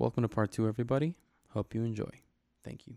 welcome to part two, everybody. Hope you enjoy. Thank you.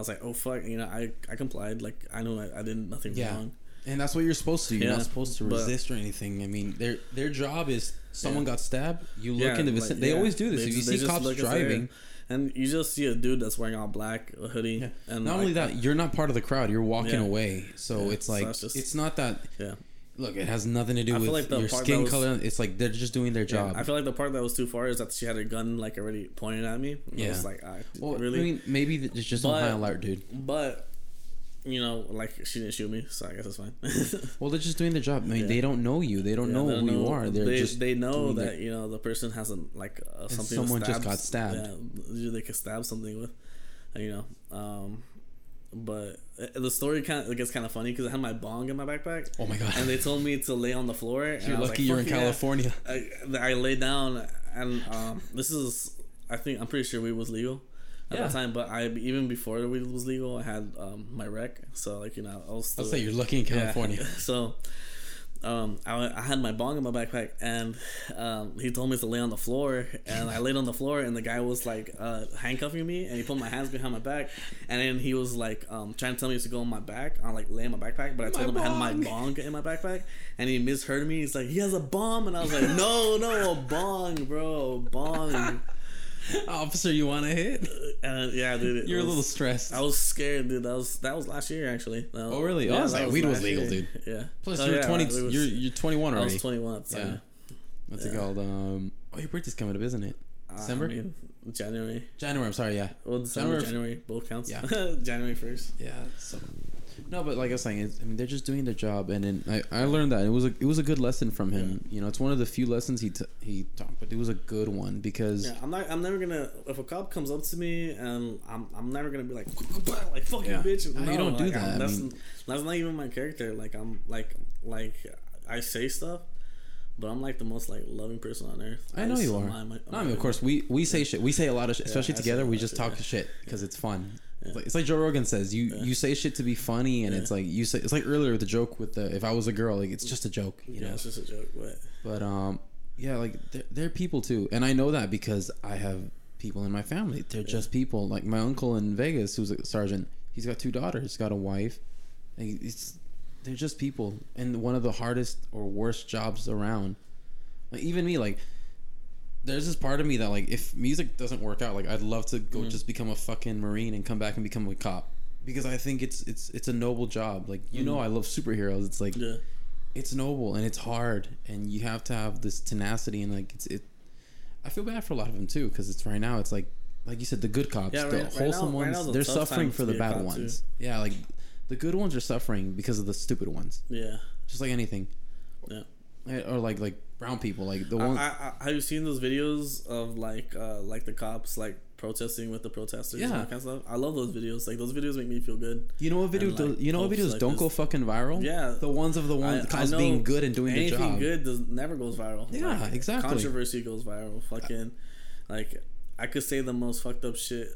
Was like, oh fuck, you know, I I complied. Like I know I, I did nothing Yeah. wrong. And that's what you're supposed to. do. You're Yeah, not supposed to but- resist or anything. I mean, their their job is someone Yeah. got stabbed. You look in the like, vicinity. they yeah. always do this. They if you just- they see cops look if they're- driving, and you just see a dude that's wearing all black, a hoodie, yeah. and not like, only that, you're not part of the crowd. You're walking Yeah. away. So Yeah, it's like that's just- it's not that. yeah. Look, it has nothing to do I with like your skin was- color. It's like they're just doing their Yeah, job. I feel like the part that was too far is that she had her gun like already pointed at me. Yeah. was like, I well, really, I mean, maybe it's just on But- high alert, dude. but you know, like she didn't shoot me, so I guess it's fine. Well, they're just doing their job. I mean, Yeah. they don't know you. They don't Yeah, know they who don't you know- are. They're they, just they know that their- you know the person hasn't like uh, something. someone just got stabbed. Yeah, they could stab something with, you know. Um, but the story kind of gets kind of funny because I had my bong in my backpack, Oh my god! and they told me to lay on the floor. And You're I was lucky like, you're in yeah." California. I, I laid down, and um, this is I think I'm pretty sure weed was legal at Yeah. that time. But I even before weed was legal, I had um, my rec. So like you know, I was still I'll say you're lucky in yeah. California. So, um, I, I had my bong in my backpack, and um, he told me to lay on the floor, and I laid on the floor, and the guy was like uh, handcuffing me, and he put my hands behind my back, and then he was like um, trying to tell me to go on my back, on like lay in my backpack, but I told My him I had my bong. bong in my backpack, and he misheard me. He's like, he has a bomb, and I was like, no, no, a bong, bro, a bong. Officer, you want to hit? And yeah, dude, You're a little stressed. I was scared, dude. That was that was last year actually. That was- Oh, really? Oh, I was that like, weed was legal, year. dude. Yeah. Plus, Oh, you're yeah, 20. was- you're you're 21 I was 21 at the Yeah. time. What's it called? Um, oh, your birthday's coming up, isn't it? Uh, December? I mean, January. January. I'm sorry. Yeah. Well, December, January- January, both counts. Yeah. January first. Yeah. So. No, but like I was saying, it's, I mean, they're just doing their job, and then I, I learned that it was a it was a good lesson from him. You know, it's one of the few lessons he t- he taught, but it was a good one because Yeah, I'm not. I'm never gonna. If a cop comes up to me and I'm, I'm never gonna be like, like fuck Yeah. you, bitch. No, you don't do that. I that's, mean- that's not even my character. Like I'm like like I say stuff, but I'm like the most like loving person on earth. I know you are. I'm- I'm- No, I mean, of course, we we say shit. We say a lot of shit, especially I say together. We just talk shit, shit because it's fun. It's, like, it's like Joe Rogan says. You you say shit to be funny, and it's like you say. It's like earlier the joke with the if I was a girl, like it's just a joke. You Yeah, know. it's just a joke, but But um, yeah, like they're, they're people too, and I know that because I have people in my family. They're just people. Like my uncle in Vegas, who's a sergeant. He's got two daughters. He's got a wife. It's they're just people, and one of the hardest or worst jobs around. Like even me, like there's this part of me that like if music doesn't work out, like I'd love to go just become a fucking marine and come back and become a cop. Because I think it's it's it's a noble job. Like you know, I love superheroes. It's like yeah, it's noble and it's hard. And you have to have this tenacity and like it's it i feel bad for a lot of them too because it's right now it's like like you said the good cops Yeah, the right- right wholesome now- ones a they're suffering for the bad ones. Yeah like the good ones are suffering because of the stupid ones. Yeah, just like anything. Yeah. Or like like brown people like the I, one I, I, have you seen those videos of like uh like the cops like protesting with the protesters and Yeah. that kind of stuff? I love those videos. Like those videos make me feel good. you know what video and, like, you know what videos like don't this. go fucking viral Yeah. the ones of the ones I- the I cops being good and doing Anything job good does never goes viral. Yeah, exactly. Controversy goes viral. Fucking like I could say the most fucked up shit.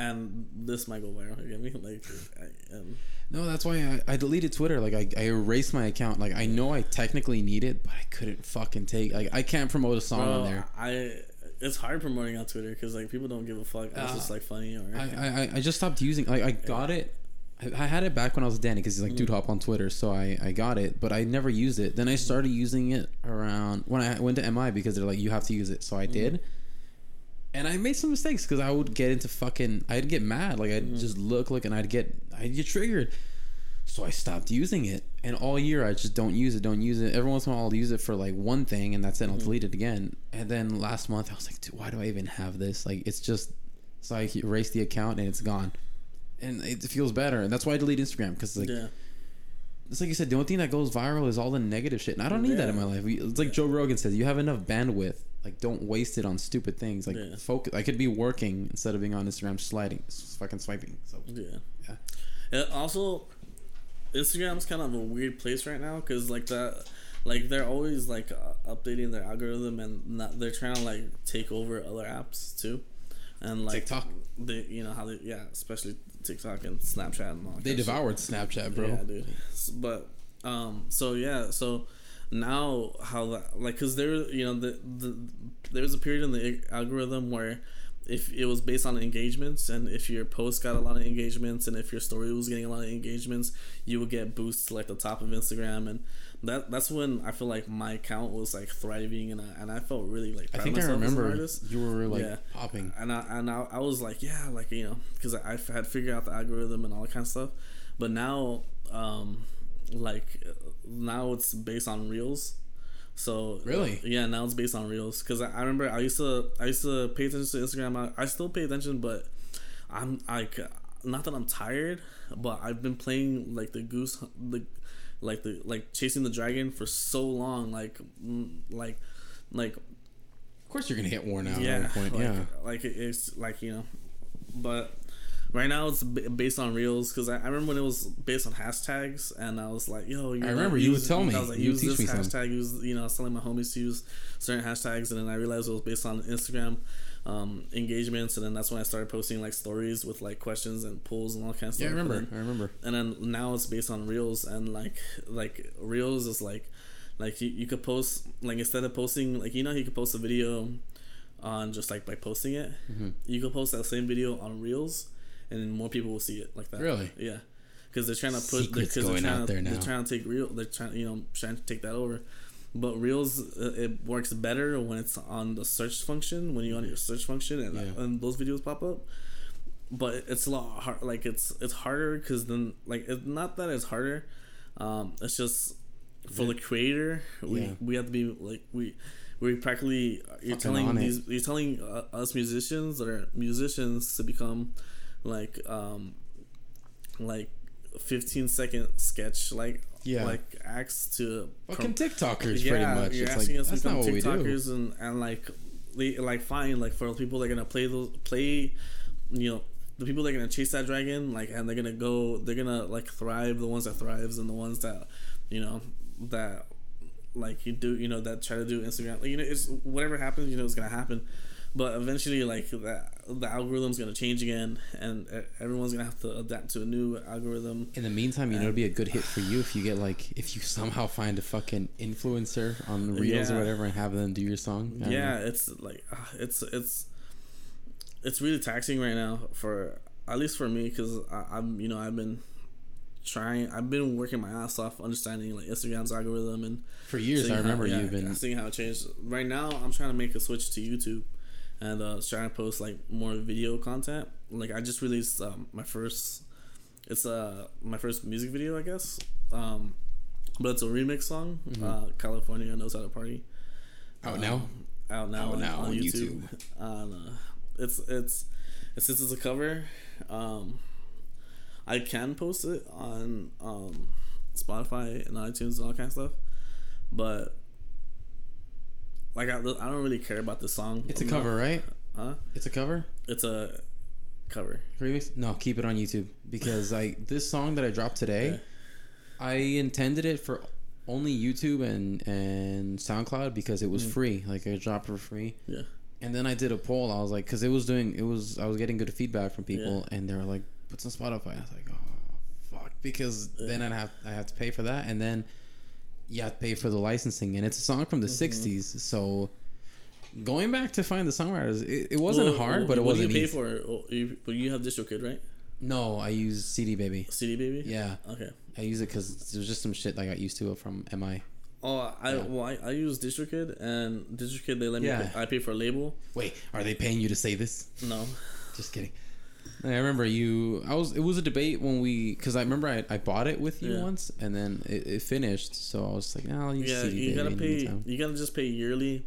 And this might go viral. You me? Like, I, um, no that's why I, I deleted twitter like I, I erased my account like i know i technically need it but i couldn't fucking take like i can't promote a song on there I it's hard promoting on Twitter because like people don't give a fuck. It's Uh, just like funny or I, I, I just stopped using like I got it I, had it back when I was Danny because he's like dude Mm. hop on Twitter so I, I got it but I never used it then I started using it around when I went to MI because they're like you have to use it so I Mm. did and I made some mistakes because I would get into fucking I'd get mad like I'd Mm. just look like and I'd get I'd get triggered so I stopped using it and all year I just don't use it don't use it every once in a while I'll use it for like one thing and that's it I'll Mm-hmm. delete it again and then last month I was like dude why do I even have this like it's just so I erased the account and it's gone and it feels better and that's why I delete Instagram because like yeah. it's like you said. The only thing that goes viral is all the negative shit, and I don't need that in my life. It's like Joe Rogan says, you have enough bandwidth. Like, don't waste it on stupid things. Like, Yeah. focus. I could be working instead of being on Instagram sliding, fucking swiping. So Yeah. Yeah. Yeah, also, Instagram's kind of a weird place right now because like that, like they're always like uh, updating their algorithm and not, they're trying to like take over other apps too, and like TikTok. They, you know how they, yeah, especially TikTok and Snapchat and all. That they of shit. devoured Snapchat, bro. Yeah, dude. But um, so yeah, so now how that like because there you know the the there was a period in the algorithm where if it was based on engagements and if your post got a lot of engagements and if your story was getting a lot of engagements you would get boosts to like the top of instagram and that that's when i feel like my account was like thriving and i, and I felt really like I think I remember you were like Yeah. popping. and I and I, I was like, yeah, like you know, because I, I had figured out the algorithm and all that kind of stuff. But now, um, like now it's based on reels. So Really? yeah. Now it's based on reels because I, I remember I used to I used to pay attention to Instagram. I, I still pay attention, but I'm like not that I'm tired, but I've been playing like the goose the like the like chasing the dragon for so long, like mm, like like Of course, you're gonna get worn out yeah, at one point. like, yeah. like it's like you know, but right now it's b- based on reels because I, I remember when it was based on hashtags and I was like, yo, you're I remember you would tell me. I was like, You use teach this some. hashtag. Use you know, I was telling my homies to use certain hashtags, and then I realized it was based on Instagram um, engagements, and then that's when I started posting like stories with like questions and polls and all kinds of stuff. Yeah, I remember. Then- I remember. and then now it's based on reels and like like reels is like like you, you could post like instead of posting like you know you could post a video on just like by posting it Mm-hmm. you could post that same video on reels and then more people will see it like that Really? yeah because they're trying to put Secrets because going they're trying out to, there they're trying to take real they're trying you know trying to take that over but reels uh, it works better when it's on the search function when you're on your search function and, Yeah. and those videos pop up but it's a lot hard like it's it's harder because then like it's not that it's harder um it's just for the creator we Yeah. we have to be like we we practically you're Fucking telling it. these you're telling uh, us musicians are musicians to become like um like 15 second sketch like Yeah. like acts to Fucking prom- TikTokers, pretty much. you're It's like asking us to that's not become what we do. TikTokers and and like they like fine like for the people that are gonna play those play, you know. The people that are gonna chase that dragon, like, and they're gonna go, they're gonna like thrive. The ones that thrives, and the ones that, you know, that like you do, you know, that try to do Instagram. Like, you know, it's whatever happens, you know, it's gonna happen. But eventually, like that, the algorithm's gonna change again, and everyone's gonna have to adapt to a new algorithm. In the meantime, you know, it'd be a good hit for you if you get like if you somehow find a fucking influencer on the reels or whatever and have them do your song. Yeah know. it's like uh, it's it's it's really taxing right now for at least for me because i'm you know i've been trying i've been working my ass off understanding like instagram's algorithm and for years. I how- remember yeah, you've been. seeing how it changed right now i'm trying to make a switch to youtube and uh trying to post like more video content like i just released um, my first it's uh my first music video i guess um but it's a remix song Mm-hmm. uh california knows how to party Out Um, now? out now Out on, now on on YouTube. On, uh, it's it's it's since it's a cover. Um, I can post it on um, Spotify and iTunes and all kind of stuff, but like I, I don't really care about the song. It's a I'm not- cover, right? huh? It's a cover. It's a cover. Remix? No, keep it on YouTube because I this song that I dropped today, Yeah. I intended it for only YouTube and and SoundCloud because it was Mm. free. Like I dropped it for free. Yeah. And then I did a poll. I was like, because it was doing, it was, I was getting good feedback from people, and they were like, "Put on Spotify?" I was like, "Oh, fuck," because then I'd have, I have to pay for that, and then you have to pay for the licensing, and it's a song from the Mm-hmm. '60s, so going back to find the songwriters, it, it wasn't Well, hard, well, but it what wasn't you pay easy. for it? Oh, you, but you have DistroKid, right? No, I use CD Baby. CD Baby. Yeah, Okay. I use it because there's just some shit that I got used to from MI. Oh, I Yeah. well, I, I use DistroKid and DistroKid they let me. Yeah. Pay, I pay for a label. Wait, are they paying you to say this? No. Just kidding. I remember you. I was. It was a debate when we, because I remember I, I bought it with you Yeah. once, and then it, it finished. So I was like, nah, I'll yeah you gotta pay you gotta just pay yearly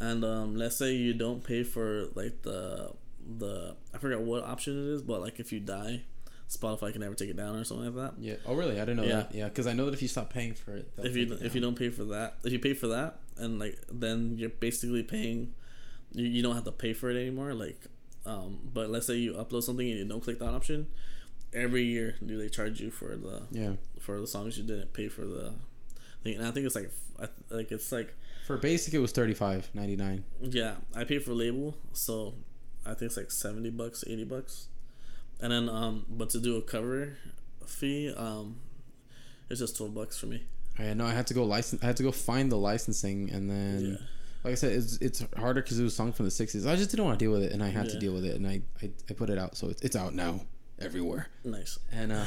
and um let's say you don't pay for like the the i forgot what option it is but like if you die Spotify can never take it down or something like that. Yeah. Oh, really? I didn't know Yeah. that. Yeah, because I know that if you stop paying for it, if you it if you don't pay for that, if you pay for that, and like then you're basically paying, you, you don't have to pay for it anymore. Like, um, but let's say you upload something and you don't click that option, every year do they charge you for the Yeah. for the songs you didn't pay for the thing. And I think it's like I th- like it's like For basic, it was thirty five ninety nine. yeah, I paid for label, so I think it's like seventy bucks, eighty bucks, and then um, but to do a cover fee, um, it's just twelve bucks for me. I know I had to go license. I had to go find the licensing, and then, Yeah. Like I said, it's it's harder because it was a song from the '60s. I just didn't want to deal with it, and I had to deal with it, and I, I I put it out, so it's it's out now everywhere. Nice. And uh,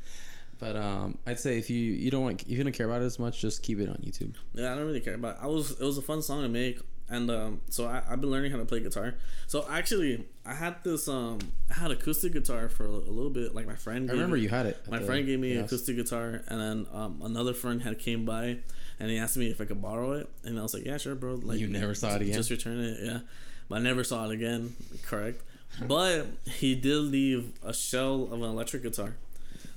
but um, I'd say if you you don't want if you don't care about it as much, just keep it on YouTube. Yeah, I don't really care about. It. I was it was a fun song to make, and um, so I I've been learning how to play guitar. So actually, I had this um, I had acoustic guitar for a, a little bit. Like my friend, I remember me- you had it. My friend gave me house. acoustic guitar, and then um, another friend had came by, and he asked me if I could borrow it, and I was like, yeah, sure, bro. Like You never saw it again? Just return it, yeah. But I never saw it again. Correct. But he did leave a shell of an electric guitar,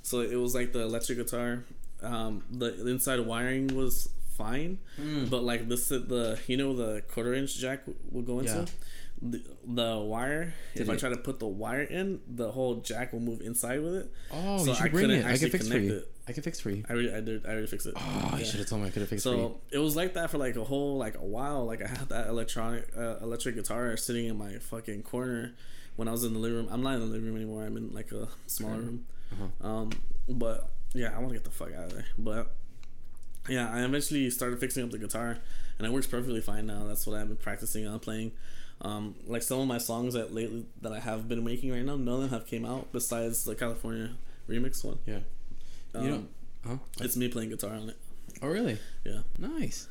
so it was like the electric guitar. Um, the inside wiring was fine, Hmm. but like this, the you know the quarter inch jack will go into. Yeah. The, the wire, if Did I try to put the wire in, the whole jack will move inside with it. Oh, So you I bring couldn't it. I can fix for you. it. I can fix for you. I already, I did, I already fixed it. Oh, Yeah. you should have told me I could have fixed. So it was like that for like a whole like a while. Like I had that electronic uh, electric guitar sitting in my fucking corner when I was in the living room. I'm not in the living room anymore. I'm in like a smaller room. Uh-huh. Um, but yeah, I want to get the fuck out of there. But yeah, I eventually started fixing up the guitar, and it works perfectly fine now. That's what I've been practicing on playing. Um, like some of my songs that lately that I have been making right now, none of them have came out besides the California remix one. Yeah. Um, you know. Huh? it's me playing guitar on it. Oh, really? Yeah, Nice.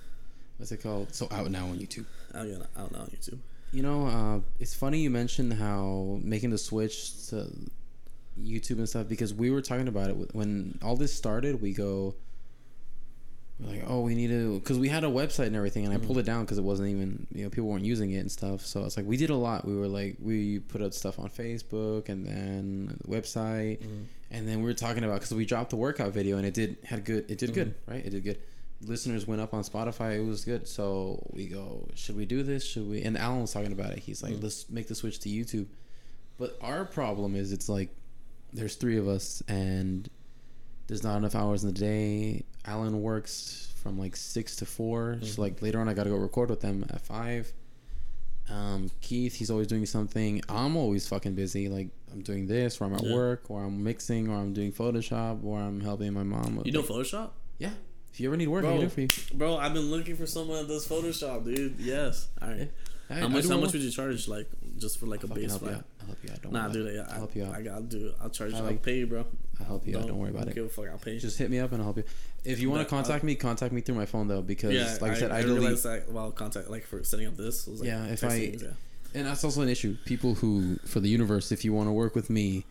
What's it called? So out now on YouTube. out, yeah, out now on YouTube. You know, uh, it's funny you mentioned how making the switch to YouTube and stuff because we were talking about it when all this started. We go, like, oh, we need to because we had a website and everything, and I mm. pulled it down because it wasn't even you know people weren't using it and stuff. So it's like we did a lot. We were like we put out stuff on Facebook and then the website, mm. and then we were talking about because we dropped the workout video and it did had good. It did good, mm-hmm. right? It did good listeners went up on Spotify. It was good. So we go, should we do this? Should we? And Alan was talking about it. He's like, mm. let's make the switch to YouTube. But our problem is, it's like there's three of us, and there's not enough hours in the day. Alan works from like six to 4 So like later on, I got to go record with them at five. Um, Keith, he's always doing something. I'm always fucking busy. Like I'm doing this, or I'm at Yeah. work, or I'm mixing, or I'm doing Photoshop, or I'm helping my mom. with, You know like- Photoshop? yeah. If you ever need work, I Bro. can do it for you. Bro, I've been looking for someone that does Photoshop, dude. Yes. All right. I- how much? How much would you charge, like, just for like a Fucking base flat? I'll help you out. Don't Nah, worry dude. about it. I'll help you out. I, I gotta do. I'll charge. I you. I'll like- pay you, bro. I'll help you out. Don't worry about it. Give a fuck. I'll pay you. Just hit me up and I'll help you. If you want to But, uh, contact me, contact me through my phone though, because yeah, like I said, I, I, realized that while contact like for setting up this was like Yeah, if I- yeah. And that's also an issue. People who, for the universe, if you want to work with me,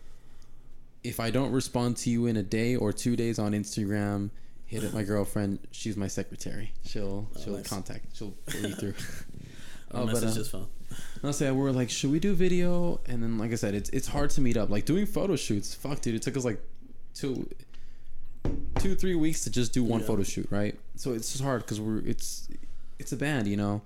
if I don't respond to you in a day or two days on Instagram, hit up my girlfriend. She's my secretary. She'll Oh, she'll nice. contact. She'll read through. Oh, but, message uh, I'll say we're like, should we do video? And then, like I said, it's it's hard to meet up. Like doing photo shoots. Fuck, dude, it took us like two, two three weeks to just do one Yeah. photo shoot, right? So it's just hard because we're it's it's a band, you know,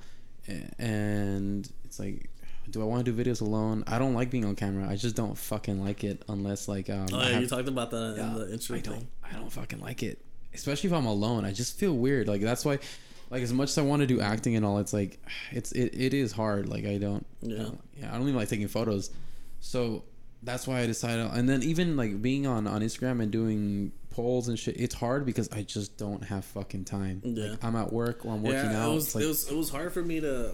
and it's like, do I want to do videos alone? I don't like being on camera. I just don't fucking like it unless like um. Oh yeah, have- you talked about that yeah, the intro. I don't. thing. I don't fucking like it, especially if I'm alone. I just feel weird. Like that's why, like as much as I want to do acting and all, it's like, it's it, it is hard. Like I don't. I Yeah. don't- yeah. I don't even like taking photos, so that's why I decided. And then even like being on on Instagram and doing polls and shit, it's hard because I just don't have fucking time. Yeah. Like, I'm at work or I'm working yeah, out. it was like, it was it was hard for me to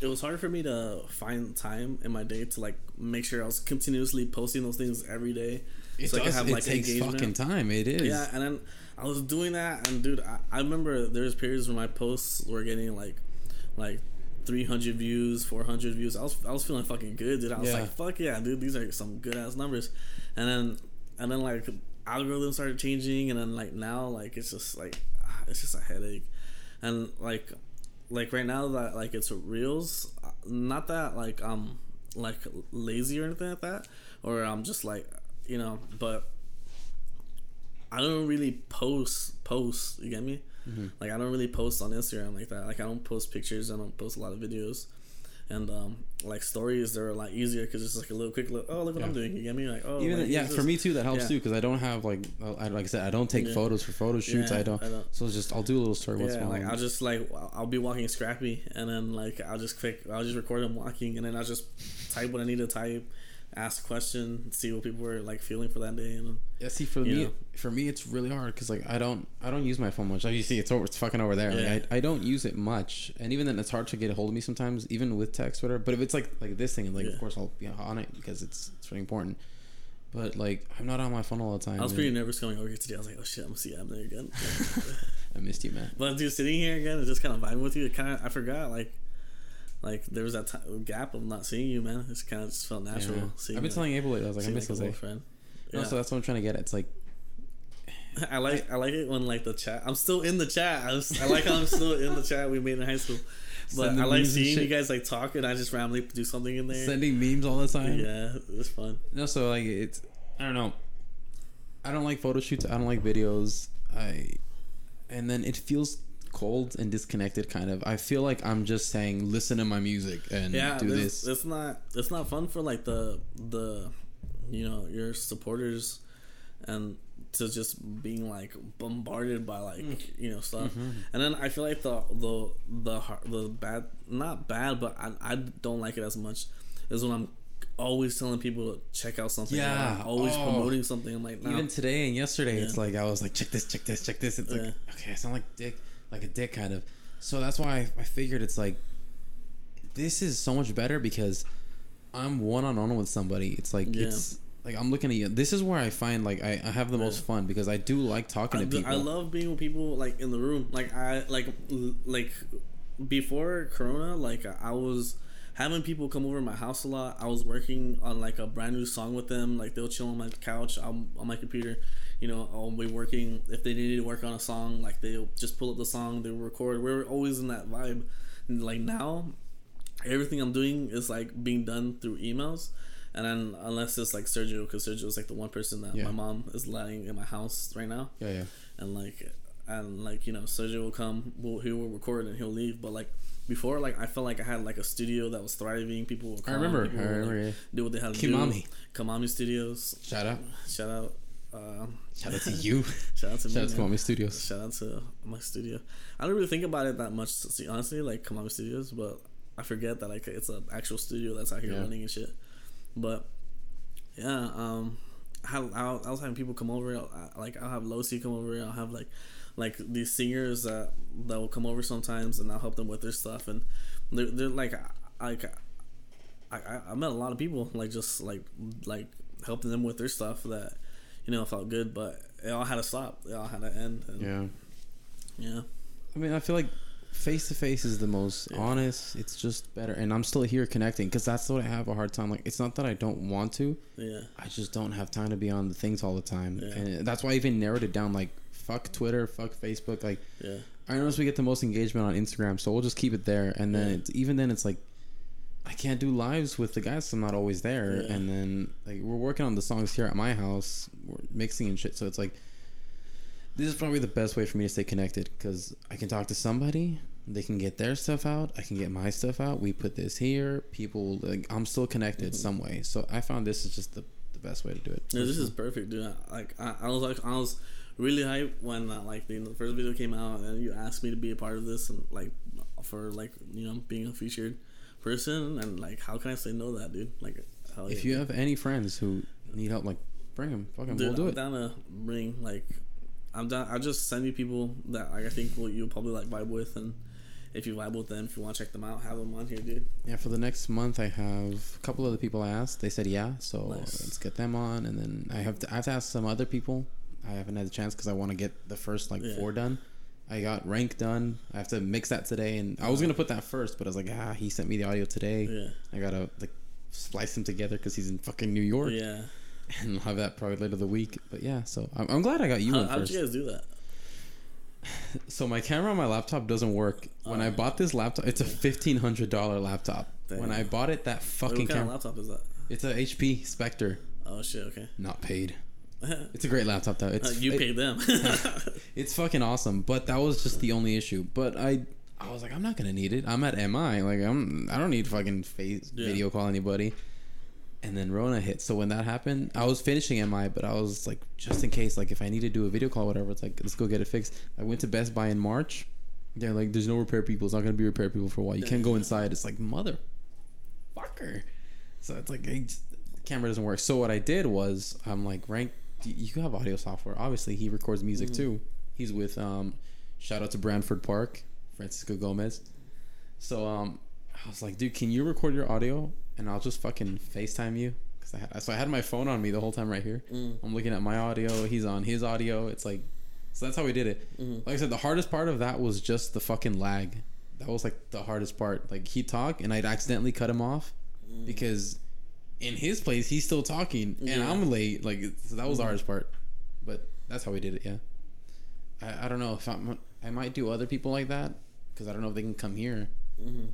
it was hard for me to find time in my day to like make sure I was continuously posting those things every day. it so I does. could have it like takes engagement. fucking time. It is. Yeah, and then I was doing that, and dude, I, I remember there was periods where my posts were getting like, like, three hundred views, four hundred views. I was I was feeling fucking good, dude. I was Yeah. like, fuck yeah, dude, these are some good ass numbers. And then and then like algorithms started changing, and then like now like it's just like ah, it's just a headache, and like like right now that like it's reels, not that like I'm like lazy or anything like that, or I'm just like you know, but I don't really post posts. You get me? Mm-hmm. Like I don't really post on Instagram like that. Like I don't post pictures. I don't post a lot of videos. And um, like stories, they're a lot easier because it's like a little quick look. Oh, look what I'm doing. You get me? Like oh, Even like, yeah, for me too, that helps Yeah. too because I don't have like I, like I said, I don't take Yeah. photos for photo shoots. Yeah, I don't. I don't. So it's just I'll do a little story once in Yeah, like. I'll just like I'll I'll be walking Scrappy, and then like I'll just click, I'll just record him walking, and then I'll just type what I need to type, ask question, see what people were like feeling for that day, and Yeah, see, for me, know? for me, it's really hard because like I don't, I don't use my phone much. Like you see, it's over, it's fucking over there. Yeah. Like, I, I don't use it much, and even then, it's hard to get a hold of me sometimes, even with text, whatever. But if it's like like this thing, like Yeah. of course I'll be on it because it's it's really important. But like I'm not on my phone all the time. I was and pretty nervous coming over here today. I was like, oh shit, I'm gonna see you Abner again. I missed you, man. but dude, sitting here again and just kind of vibing with you, it kind of I forgot like. Like there was that ti gap of not seeing you, man. It's kind of just felt natural. Yeah. I've been like, telling Abel, lately, I was like, I miss like, Jose. friend. No, so that's what I'm trying to get. at. It's like I like I like it when like the chat. I'm still in the chat. I, was, I like how I'm still in the chat we made in high school. But I like seeing you guys like talk and I just randomly do something in there. sending memes all the time. Yeah, it was fun. No, so like it's I don't know. I don't like photo shoots. I don't like videos. I and then it feels cold and disconnected kind of. I feel like I'm just saying listen to my music and Yeah, do this, this. it's not it's not fun for like the the you know your supporters and to just being like bombarded by like Mm. you know stuff. Mm-hmm. And then I feel like the the the har- the bad not bad, but I I don't like it as much is when I'm always telling people to check out something. Yeah. I'm always Oh. promoting something. I'm like, no. Even today and yesterday, it's like I was like check this, check this, check this. It's like okay, I sound like dick, like a dick kind of. So that's why I, I figured it's like this is so much better because I'm one on one with somebody. It's like Yeah. it's like I'm looking at you. This is where I find like I, I have the most fun because I do like talking I, to people. I love being with people like in the room. Like I like like before Corona, like I was having people come over my house a lot. I was working on like a brand new song with them. Like they'll chill on my couch on, on my computer. You know, I'll be working. If they needed to work on a song, like they'll just pull up the song, they will record. We are always in that vibe. And like now, everything I'm doing is like being done through emails. And then unless it's like Sergio, because Sergio is like the one person that Yeah. my mom is letting in my house right now yeah, yeah. and like and like you know Sergio will come will he will record and he'll leave but like before like I felt like I had like a studio that was thriving people would come, remember, I remember, like, yeah. do what they had to Kimami. do Kamami Studios Shout out, shout out um, shout out to you. shout out to Shout me out to. Mommy Studios. shout out to my studio I don't really think about it that much see honestly like Kamami Studios but I forget that like it's an actual studio that's out here Yeah. running and shit but yeah um I, I, I was having people come over I, like I'll have Losi come over I'll have like like these singers that that will come over sometimes and I'll help them with their stuff and they're, they're like I, like I, I I met a lot of people like just like like helping them with their stuff that you know it felt good but it all had to stop it all had to end and, Yeah. yeah I mean, I feel like face to face is the most Yeah. honest. It's just better, and I'm still here connecting because that's what I have a hard time. Like, it's not that I don't want to, yeah I just don't have time to be on the things all the time, Yeah. and that's why I even narrowed it down. Like, fuck Twitter, fuck Facebook. Like, yeah I notice we get the most engagement on Instagram, so we'll just keep it there. And then Yeah. it's, even then, it's like I can't do lives with the guys. I'm not always there. Yeah. And then like we're working on the songs here at my house, we're mixing and shit. So it's like this is probably the best way for me to stay connected because I can talk to somebody. They can get their stuff out. I can get my stuff out. We put this here. People like I'm still connected Mhm. some way. So I found this is just the, the best way to do it. Yeah, this is perfect, dude. Like I, I was like I was really hyped when uh, like the, the first video came out and you asked me to be a part of this and like for like you know being featured person and like how can I say no to that, dude? Like hell if yeah. you have any friends who need help, like bring them. Fucking, Dude, we'll do it. I'm it. down to bring like I'm down. I'll just send you people that like, I think will you'll probably like vibe with and. If you vibe with them, if you want to check them out, have them on here, dude. Yeah, for the next month, I have a couple of the people I asked. They said yeah, so Nice. let's get them on. And then I have to I have to ask some other people. I haven't had a chance because I want to get the first like Yeah. four done. I got rank done. I have to mix that today, and I was gonna put that first, but I was like, ah, he sent me the audio today. Yeah, I gotta like splice them together because he's in fucking New York, yeah. and I'll have that probably later the week. But yeah, so I'm, I'm glad I got you How, in how'd first. you guys do that? So my camera on my laptop doesn't work. When I Oh. bought this laptop, it's a fifteen hundred dollar laptop. When I bought it, that Wait, fucking what kind camera. of laptop is that? It's a HP Spectre. Oh shit. Okay. Not paid. It's a great laptop though. It's Uh, you it- paid them. It's fucking awesome, but that was just the only issue. But I, I was like, I'm not gonna need it. I'm at MI. Like I'm, I don't need fucking face Yeah. video call anybody. And then Rona hit. So when that happened, I was finishing MI, but I was like, just in case, like if I need to do a video call, whatever, it's like let's go get it fixed. I went to Best Buy in March. They're like, there's no repair people. It's not gonna be repair people for a while. You can't go inside. It's like mother, fucker. So it's like, I just, camera doesn't work. So what I did was, I'm like, rank. You have audio software. Obviously, he records music Mm-hmm. too. He's with um, shout out to Branford Park, Francisco Gomez. So um, I was like, dude, can you record your audio and I'll just fucking FaceTime you? Cause I had, so I had my phone on me the whole time right here. Mm. I'm looking at my audio. He's on his audio. It's like, so that's how we did it. Mhm. Like I said, the hardest part of that was just the fucking lag. That was like the hardest part. Like he'd talk and I'd accidentally cut him off because in his place he's still talking and Yeah. I'm late. Like so that was the hardest part. But that's how we did it. Yeah. I, I don't know if I'm, I might do other people like that because I don't know if they can come here. Mhm.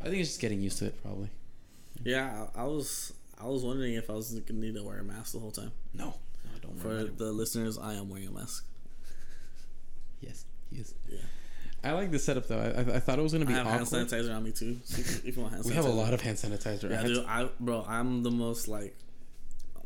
I think it's just getting used to it probably. Yeah, I, I was I was wondering if I was gonna need to wear a mask the whole time. No, no, don't For worry. about it. the listeners, I am wearing a mask. Yes, he is. Yeah. I like the setup though. I, I, I thought it was gonna be. I be have hand sanitizer on me too. So if if you want hand sanitizer, We have a lot of hand sanitizer. Yeah, dude. I bro, I'm the most like.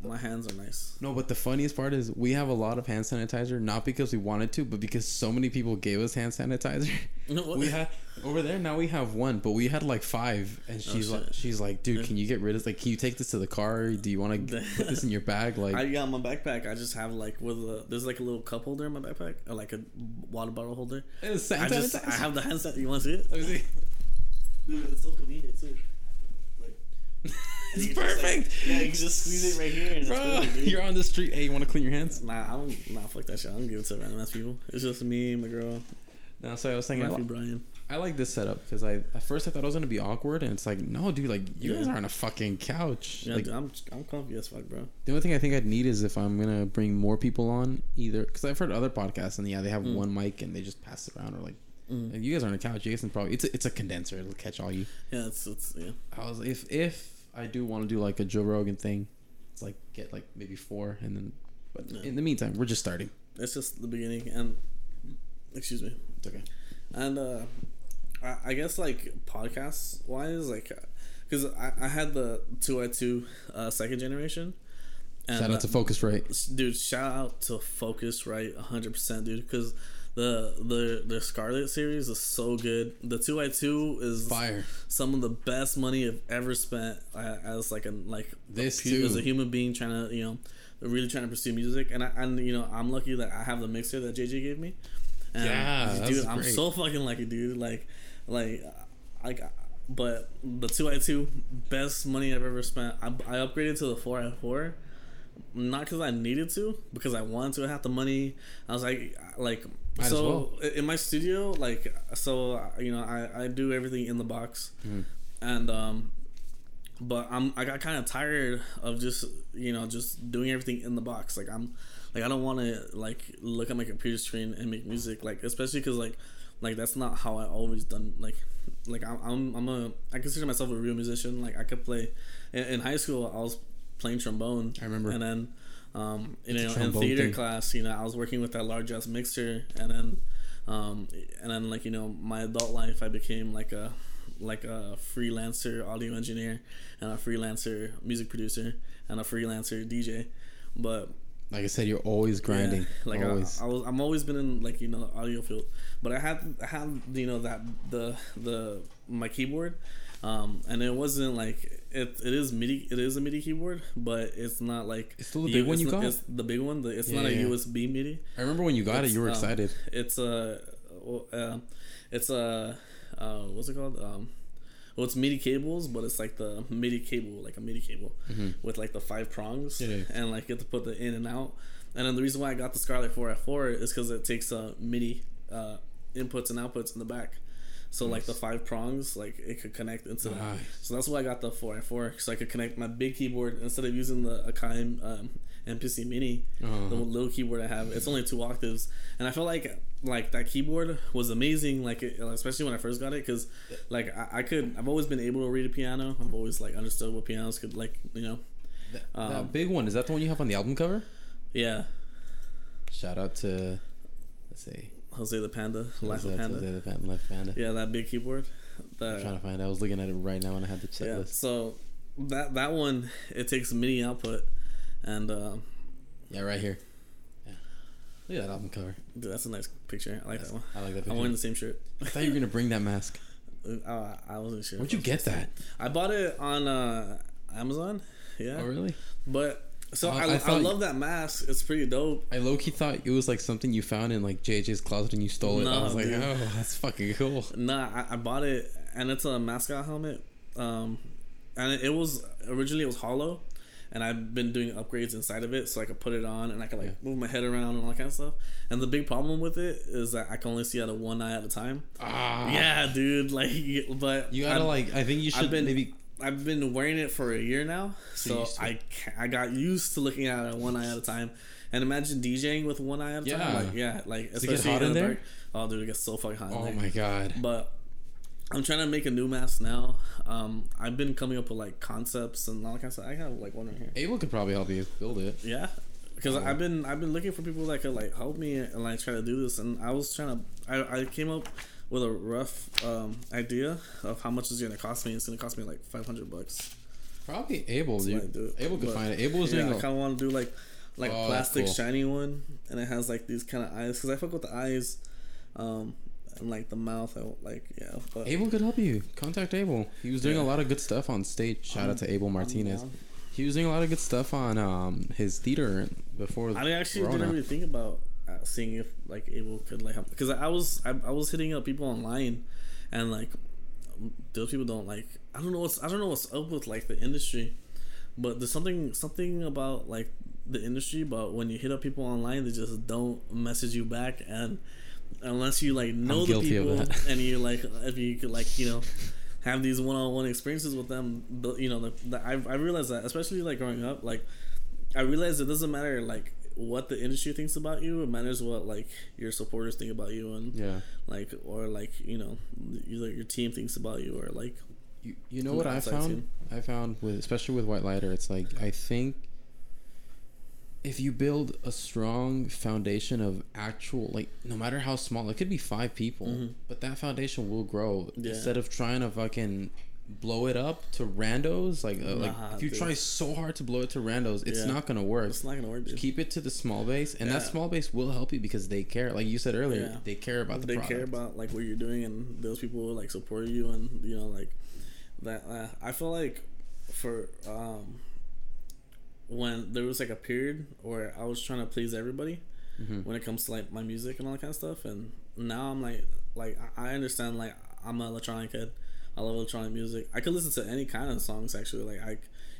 My hands are nice. No, but the funniest part is we have a lot of hand sanitizer, not because we wanted to, but because so many people gave us hand sanitizer. What? we had over there now we have one, but we had like five, and oh, she's like, Oh, shit. she's like, dude, can you get rid of like, can you take this to the car? Do you want to put this in your bag? Like, I got my backpack. I just have like with a there's like a little cup holder in my backpack, or like a water bottle holder. it's I hand just sanitizer. I have the hand sanitizer. You want to see it? Let me see. Dude, it's so convenient too. It's just, like- perfect. yeah, you can just squeeze it right here. And it's Bro, perfect, you're on the street. Hey, you want to clean your hands? Nah, I don't. Nah, fuck that shit. I don't give it to random ass people. It's just me, and my girl, No, so I was thinking, nephew Brian. I like this setup because I at first I thought it was gonna be awkward, and it's like, no, dude, like you Yeah. guys are on a fucking couch. Yeah, like dude, I'm I'm comfy as fuck, bro. the only thing I think I'd need is if I'm gonna bring more people on, either because I've heard other podcasts and yeah, they have Mm. one mic and they just pass it around, or like Mm. you guys are on a couch, you guys can probably it's a, it's a condenser, it'll catch all you. Yeah, it's it's yeah. I was if if I do want to do like a Joe Rogan thing, it's like get like maybe four and then, but Yeah. in the meantime, we're just starting. It's just the beginning, and excuse me, It's okay. and uh, I, I guess like podcasts wise, like, because I, I had the two i two uh, second generation. And, Shout out to uh, Focusrite. dude shout out to focusrite 100% dude because the the the Scarlett series is so good the 2i2 is Fire. some of the best money i've ever spent uh, as like a like This a, too. as a human being trying to you know really trying to pursue music and i and you know i'm lucky that i have the mixer that jj gave me and Yeah, dude i'm so fucking lucky dude like like like but the 2i2 best money i've ever spent i, I upgraded to the 4i4 not because I needed to, because I wanted to. have the money. I was like, like, Might so well. in my studio, like, so uh, you know, I I do everything in the box, Mhm. and um, but I'm I got kind of tired of just you know just doing everything in the box. Like I'm, like I don't want to like look at my computer screen and make music. Like especially because like like that's not how I always done. Like like I'm I'm I'm a I consider myself a real musician. Like I could play in, in high school. I was playing trombone. I remember. And then, um, you a know, in theater thing. class, you know, I was working with that large ass mixer, and then, um, and then like you know, my adult life, I became like a like a freelancer audio engineer and a freelancer music producer and a freelancer DJ. But Like I said, you're always grinding. yeah, like I, always. I was, I'm always been in like you know the audio field, but I had I had you know that the the my keyboard, um, and it wasn't like it. It is MIDI. It is a MIDI keyboard, but it's not like It's still the big one it's you not- got? It's the big one. The, it's Yeah, not a yeah. USB MIDI. I remember when you got it, you were um, excited. It's a, uh, it's a, uh, what's it called? Um, well, it's MIDI cables, but it's like the MIDI cable, like a MIDI cable with like the five prongs, and like you have to put the in and out. And then the reason why I got the Scarlett 4F4 is because it takes uh, MIDI uh, inputs and outputs in the back. So like the five prongs, like it could connect into that. Nice. So that's why I got the four and four, so I could connect my big keyboard instead of using the Akai um, MPC Mini Uh-huh. the little keyboard I have. It's only two octaves, and I felt like like that keyboard was amazing. Like it, especially when I first got it, because like I, I could I've always been able to read a piano. I've always like understood what pianos could like you know. Um, that big one is that the one you have on the album cover? Yeah, Shout out to let's see, Jose the Panda, Life of Panda. Jose the Panda, Life Panda. Yeah, that big keyboard. I'm trying to find. it. I was looking at it right now and I had the yeah. checklist. So that that one it takes MIDI output, and um, Yeah, right here. Yeah, look at that album cover. dude, that's a nice picture. I like that one. I like that picture. I'm wearing the same shirt. I thought you were gonna bring that mask. Uh, I wasn't sure. Where'd you get that? I bought it on uh, Amazon. Yeah, Oh, really? but so Oh, I, I I, love that mask. It's pretty dope. I low key thought it was like something you found in like JJ's closet and you stole it. I No, was like, oh, that's fucking cool. Nah, I, I bought it, and it's a mascot helmet. Um, and it, it was originally it was hollow, and I've been doing upgrades inside of it so I could put it on and I could like move my head around and all that kind of stuff. And the big problem with it is that I can only see out of one eye at a time. Ah, Yeah, dude. Like, but You gotta I'm- like. I think you should been maybe. I've been wearing it for a year now, So so, I I got used to looking at it one eye at a time. And imagine DJing with one eye at a Yeah. time. Like, yeah, like Does it get hot in in the dark. Oh, dude, it gets so fucking hot. in Oh my god. But I'm trying to make a new mask now. Um, I've been coming up with like concepts and all that kind of stuff. I have like one right here. Abel could probably help you build it. Yeah, because Oh. I've been I've been looking for people that could like help me and like try to do this. And I was trying to I, I came up with a rough um, idea of how much it's gonna cost me. It's gonna cost me like 500 bucks. Probably Abel. What I. Abel could But, find it. Abel was yeah, doing. I kind of want to do like like Oh, a plastic cool. shiny one, and it has like these kind of eyes. Because I fuck with the eyes, um, and like the mouth. I like yeah. But Abel could help you. Contact Abel. He was doing Yeah. a lot of good stuff on stage. Shout out to Abel Martinez. down. He was doing a lot of good stuff on um his theater before. The I actually Corona. didn't really think about uh, seeing if like Abel could like help because I was I, I was hitting up people online, and like those people don't like I don't know what's I don't know what's up with like the industry, but there's something something about like the industry, but when you hit up people online, they just don't message you back and. Unless you like know the guilty of people and you like if you could like you know have these one-on-one experiences with them the, you know the, the, I, I realized that especially like growing up like I realized it doesn't matter like what the industry thinks about you. It matters what like your supporters think about you and Yeah. like or like you know either your team thinks about you or like You, you know what I found? scene. I found with especially with White Lighter, it's like I think if you build a strong foundation of actual like no matter how small it could be five people, Mhm. but that foundation will grow Yeah. instead of trying to fucking blow it up to randos like uh, like Nah, if you dude. try so hard to blow it to randos it's Yeah. not gonna work it's not gonna work. Dude. keep it to the small base and that small base will help you because they care like you said earlier Yeah. they care about the they product care about like what you're doing and those people will like support you and you know like that. Uh, I feel like for um when there was like a period where I was trying to please everybody Mhm. when it comes to like my music and all that kind of stuff, and now I'm like like I I understand like I'm an electronic head. I love electronic music. I could listen to any kind of songs actually. Like I,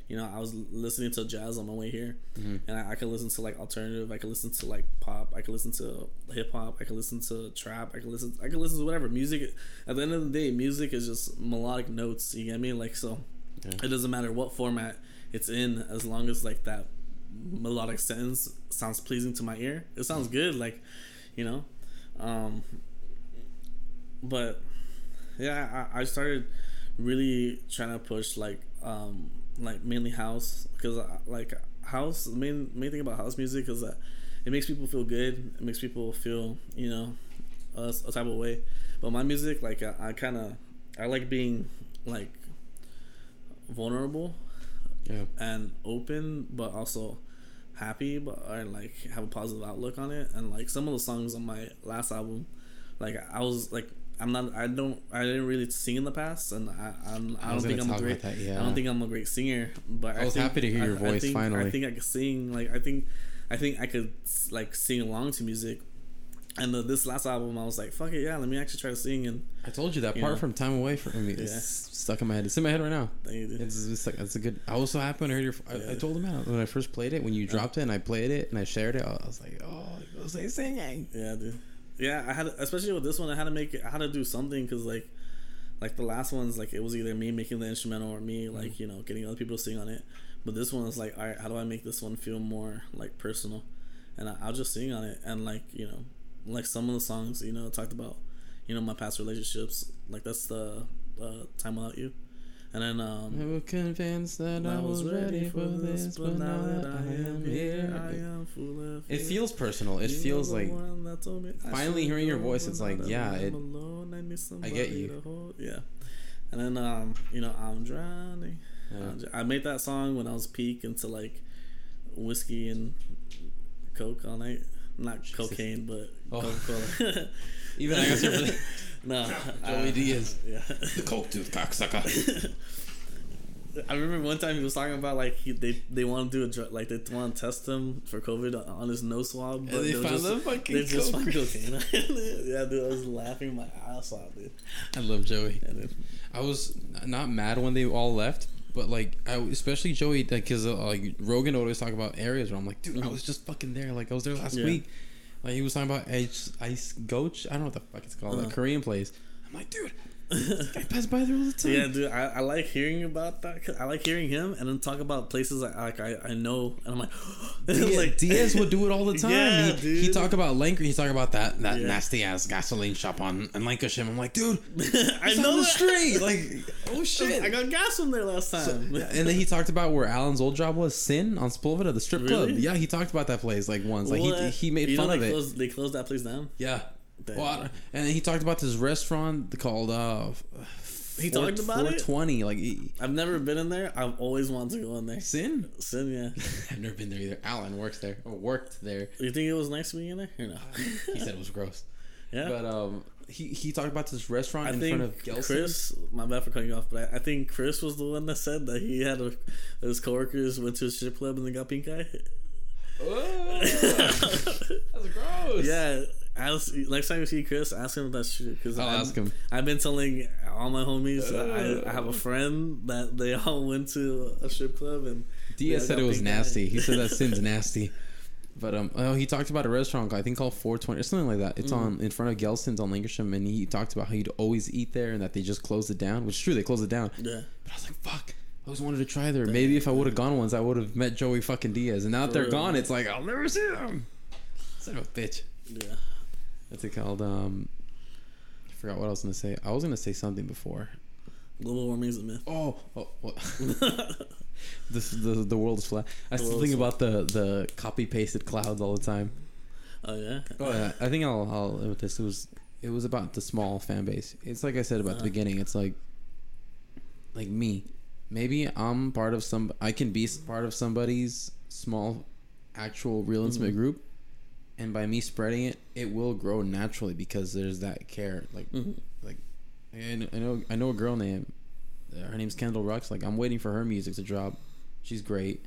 you know, I was listening to jazz on my way here, Mhm. and I, I could listen to like alternative. I could listen to like pop. I could listen to hip hop. I could listen to trap. I could listen. I could listen to whatever music. At the end of the day, music is just melodic notes. You get me? Like so, Yeah. it doesn't matter what format it's in, as long as like that melodic sentence sounds pleasing to my ear. It sounds good. Like, you know, um, but yeah, I, I started really trying to push like um like mainly house because like house the main main thing about house music is that it makes people feel good. It makes people feel you know a, a type of way. But my music, like I, I kind of I like being like vulnerable yeah and open, but also happy, but I like have a positive outlook on it. And like some of the songs on my last album, like I was like I'm not I don't I didn't really sing in the past, and I I'm, I, I don't was think I'm a great that, I don't think I'm a great singer. But I, I was think- happy to hear your I- voice, I think, finally. I think I could sing. Like I think I think I could like sing along to music. And uh, this last album, I was like, "Fuck it, yeah, let me actually try to sing." And I told you that You part know? from Time Away from me is Yeah. stuck in my head. It's in my head right now. thank you, dude. It's, it's like it's a good. I was so happy when I heard your. I, I told him that when I first played it. When you dropped it and I played it and I shared it, I was like, "Oh, Jose singing." Yeah, dude. Yeah, I had especially with this one, I had to make it. I had to do something because like, like the last ones, like it was either me making the instrumental or me Mm-hmm. like you know getting other people to sing on it. But this one is like, all right, how do I make this one feel more like personal? And I, I'll just sing on it and like you know, like some of the songs you know talked about, you know my past relationships. Like that's the uh, time without you. And then um, I was convinced that I was ready for this, but now that I am here, I am full of it feels personal. It You feels like one that told me I finally hearing your voice, it's like, yeah, I'm it- alone, I, I get you. Yeah. And then um, you know, I'm drowning. Yeah. I'm I made that song when I was peak into like whiskey and coke all night. Not Jesus. cocaine, but Oh. Coca Cola. even I here for the no, Joey uh, Diaz. Yeah. coke tooth cocksucker. I remember one time he was talking about like he, they they want to do a dr- like they want to test him for COVID on his nose swab, but they found just, the fucking they just found cocaine. yeah, dude, I was laughing my ass off, dude. I love Joey. And then, I was not mad when they all left, but like, I especially Joey, like because uh, like Rogan always talk about areas where I'm like, dude, I was just fucking there. Like I was there last Yeah. week. Like he was talking about ice, ice goch. I don't know what the fuck it's called. Uh-huh. Korean place. I'm like, dude, guy pass by there all the time. yeah, dude, I, I like hearing about that. 'cause I like hearing him and then talk about places I, like I, I know, and I'm like, Diaz, like Diaz would do it all the time. Yeah, he, he dude. talk about Lankershim. He talk about that that Yeah. nasty ass gasoline shop on in Lankershim. I'm like, dude, I know the street. Like, oh shit. I got gas from there last time. Yeah, and then he talked about where Alan's old job was, Sin on Sepulveda, the strip club. Yeah, he talked about that place like once. Like What? he he made You know fun they of it. Closed, they closed that place down. Yeah. Damn. Well, and he talked about this restaurant called uh He talked about it? 420 like he, I've never been in there. I've always wanted to go in there. Sin. Sin, yeah. I've never been there either. Alan works there or worked there. You think it was nice being in there or no? He said it was gross. yeah. But um he he talked about this restaurant I in think front of Gelson's. Chris, my bad for cutting you off, but I, I think Chris was the one that said that he had a, his coworkers went to a strip club and they got pink eye. Oh, that's gross. yeah, ask, next time you see Chris, ask him if that's true. Because I'll ask him. I've been telling all my homies. that I, I have a friend that they all went to a strip club and Diaz said it was nasty. He said that Sin's nasty. But um, oh, he talked about a restaurant I think called 420 or something like that. It's Mm. on in front of Gelson's on Lankershim, and he talked about how he'd always eat there and that they just closed it down. Which is true, they closed it down. Yeah. But I was like, fuck. I always wanted to try there. Maybe if I would have gone once, I would have met Joey fucking Diaz. And now that For they're real. gone, it's like I'll never see them. Son of a bitch. Yeah. What's it called? Um, I forgot what I was gonna say. I was gonna say something before. Global warming is a myth. Oh, oh, what? this the the world is flat. I still think about the the copy pasted clouds all the time. oh yeah. Oh yeah, I think I'll I'll end with this. It was it was about the small fan base. It's like I said about the Uh. beginning. It's like like me. Maybe I'm part of some. I can be part of somebody's small, actual, real intimate Mhm. group, and by me spreading it, it will grow naturally because there's that care. Like Mhm. like I know I know, a girl named uh, her name's Kendall Rux. Like I'm waiting for her music to drop. She's great.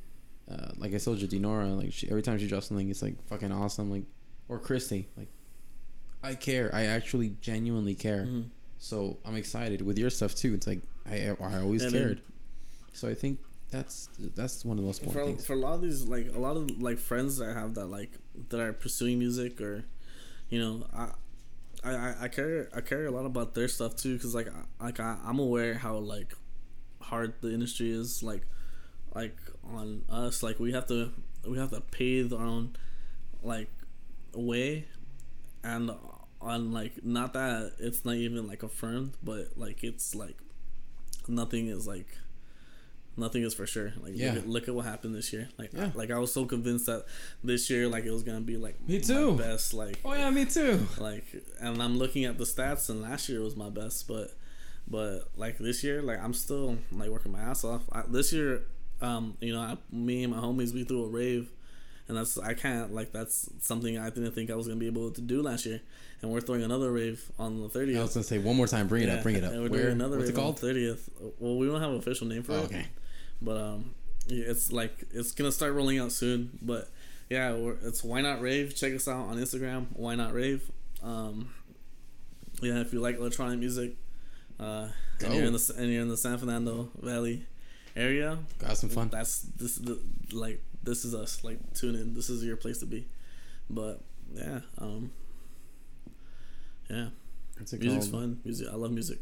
Uh, like I told you, Dinora. Like she, every time she drops something, it's like fucking awesome. Like or Christy. Like I care. I actually genuinely care. Mhm. So I'm excited with your stuff too. It's like I I always And then- cared. So I think that's that's one of the most important for, things. for a lot of these like a lot of like friends that I have that like that are pursuing music or you know I I, I- care I care a lot about their stuff too because like I, like I, I'm aware how like hard the industry is like like on us like we have to we have to pave our own like way and on like not that it's not even like affirmed but like it's like nothing is like nothing is for sure like Yeah. look, at, look at what happened this year like Yeah. like I was so convinced that this year like it was gonna be like Me my too. best like oh yeah, me too. like and I'm looking at the stats and last year was my best but but like this year like I'm still like working my ass off I, this year um you know I, me and my homies we threw a rave and that's I can't like that's something I didn't think I was gonna be able to do last year and we're throwing another rave on the 30th I was gonna say one more time. Bring it up. Bring it up. and we're Where? doing another What's it rave on called? 30th well we don't have an official name for Oh, it okay. But um yeah, it's like it's gonna start rolling out soon. But yeah we're, it's why not rave. Check us out on instagram why not rave. Um yeah if you like electronic music uh and you're in the and you're in the san fernando valley area Got some fun. that's this is the like this is us. Like tune in. This is your place to be. But yeah um yeah. Music's called? fun. Music i love music.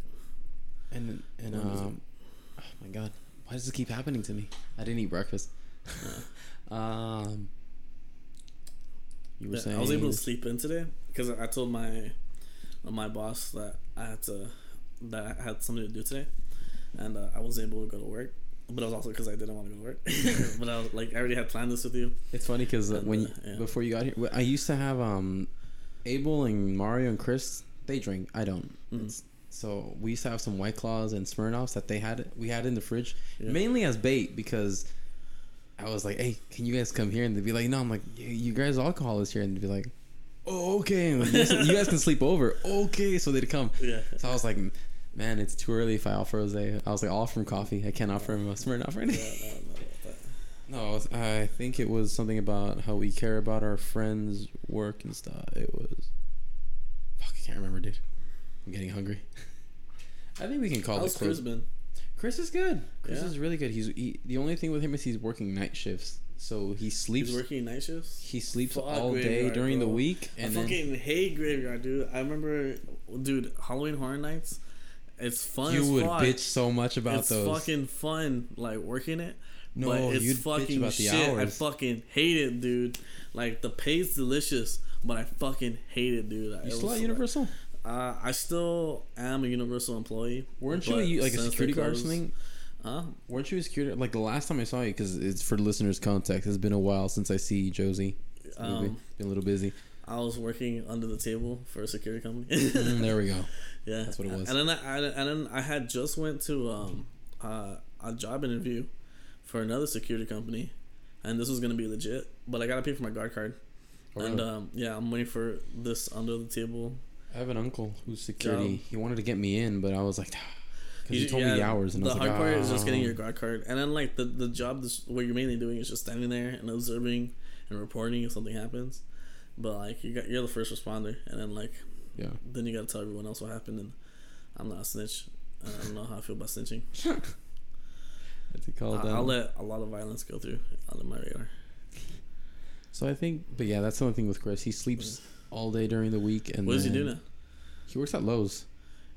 And and um, oh my god, why does this keep happening to me? I didn't eat breakfast. um, you were Yeah, saying I was able to sleep in today because I told my my boss that I had to that I had something to do today, and uh, I was able to go to work. But it was also because I didn't want to go to work. but I was like, I already had planned this with you. It's funny because when uh, yeah. before you got here, I used to have um, Abel and Mario and Chris. They drink. I don't. Mhm. It's, so we used to have some White Claws and Smirnoffs that they had. We had in the fridge Yeah. mainly as bait because I was like, "Hey, can you guys come here?" And they'd be like, "No." I'm like, "You- "You guys' alcohol is here," and they'd be like, "Oh, okay." Like, "You guys- can sleep over. Okay, so they'd come. Yeah. So I was like, "Man, it's too early if I offer Jose." I was like, "I'll offer him coffee. I can't offer him a Smirnoff right now." Yeah, no, no, that- No, it was- I think it was something about how we care about our friends' work and stuff. It was. Fuck, I can't remember, dude. I'm getting hungry. I think we can call How's it Chris been? Chris is good. Chris Yeah? is really good. He's he, the only thing with him is he's working night shifts, so he sleeps. He's working night shifts. He sleeps Fuck all day during the bro. week, I and then fucking hate graveyard, dude. I remember, dude, Halloween Horror Nights. It's fun. you would fuck. bitch so much about it's those. fucking fun, like working it. No, but it's you'd bitch fucking about the shit. I fucking hate it, dude. Like the pay's delicious, but I fucking hate it, dude. you still at Universal? Uh, I still am a Universal employee. Weren't you but a, you- like a security guard or something? Huh? Weren't you a security? Like the last time I saw you, because it's for listeners' context. It's been a while since I see Josie. Um, been a little busy. I was working under the table for a security company. Mm, there we go. Yeah, That's what it was. And then I, I and then I had just went to um uh, a job interview for another security company, and this was gonna be legit, but I gotta pay for my guard card. Oh, and really? um yeah, I'm waiting for this under the table. I have an uncle who's security. Job. He wanted to get me in, but I was like, because he told me the hours, and the was like, hard part is just getting "Ah." your guard card, and then like the the job this, what you're mainly doing is just standing there and observing and reporting if something happens. But like you got you're the first responder, and then like Yeah. then you gotta tell everyone else what happened, and I'm not a snitch. I don't know how I feel about snitching. What's it called? I, I'll um, let a lot of violence go through under my radar. So I think, but yeah, that's the only thing with Chris. He sleeps all day during the week, and What does he do now? He works at Lowe's.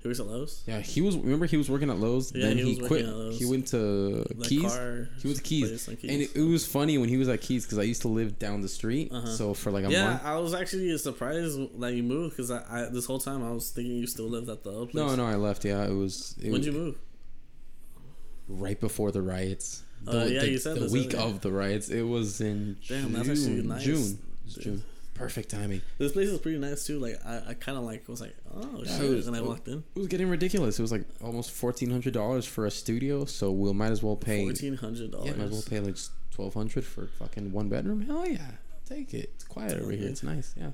He works at Lowe's. Yeah, he was. Remember, he was working at Lowe's. Yeah, then he he, was quit. at Lowe's. He went to Keys. He went to Keys, on and it, it was funny when he was at Keys because I used to live down the street. Uh-huh. So for like a month. yeah, month. I was actually surprised that you moved because I, I this whole time I was thinking you still lived at the other place. No, no, I left. Yeah, it was. It When'd was you move? right before the riots. Oh, The- yeah, the, you said the this week earlier. of the riots. It was in Damn, June. nice. June. June. Perfect timing. This place is pretty nice too. Like I, I kind of like was like, oh Yeah, shit, was- and I walked in. It was getting ridiculous. It was like almost fourteen hundred dollars for a studio. So we'll might as well pay. Fourteen hundred Yeah, might as well pay like twelve hundred for fucking one bedroom. Hell yeah, take it. It's quiet over here. It's nice. Yeah,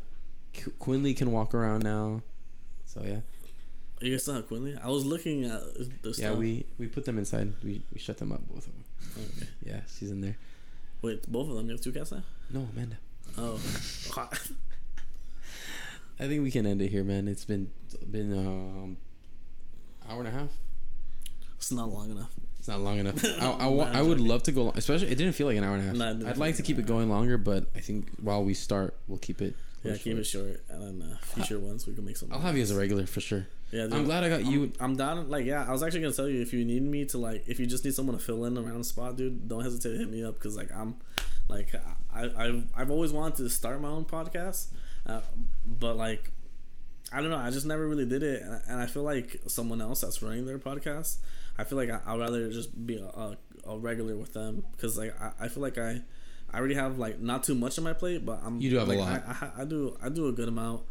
Qu- Quinley can walk around now. So yeah, You guys still have Quinley? I was looking at the stuff. yeah. We we put them inside. We we shut them up both of them. Okay. Yeah, she's in there. Wait, both of them. You have two cats now. No, Amanda. Oh, I think we can end it here, man. It's been been um hour and a half. it's not long enough. It's not long enough. I, I, I would love to go, long, especially. It didn't feel like an hour and a half. No, I'd like like to keep it going longer, but I think while we start, we'll keep it. Yeah, short. keep it short, and then uh, future ones we can make some. I'll have you as a regular for sure. Yeah, I'm glad I got I'm, you. I'm down. Like, yeah, I was actually gonna tell you if you need me to like, if you just need someone to fill in around the spot, dude, don't hesitate to hit me up because like I'm, like I I've I've always wanted to start my own podcast, uh, but like. I don't know. I just never really did it, and, and I feel like someone else that's running their podcast. I feel like I, I'd rather just be a, a, regular with them because like I, I feel like I, I already have like not too much on my plate, but I'm You do have a lot. I, I, I do I do a good amount,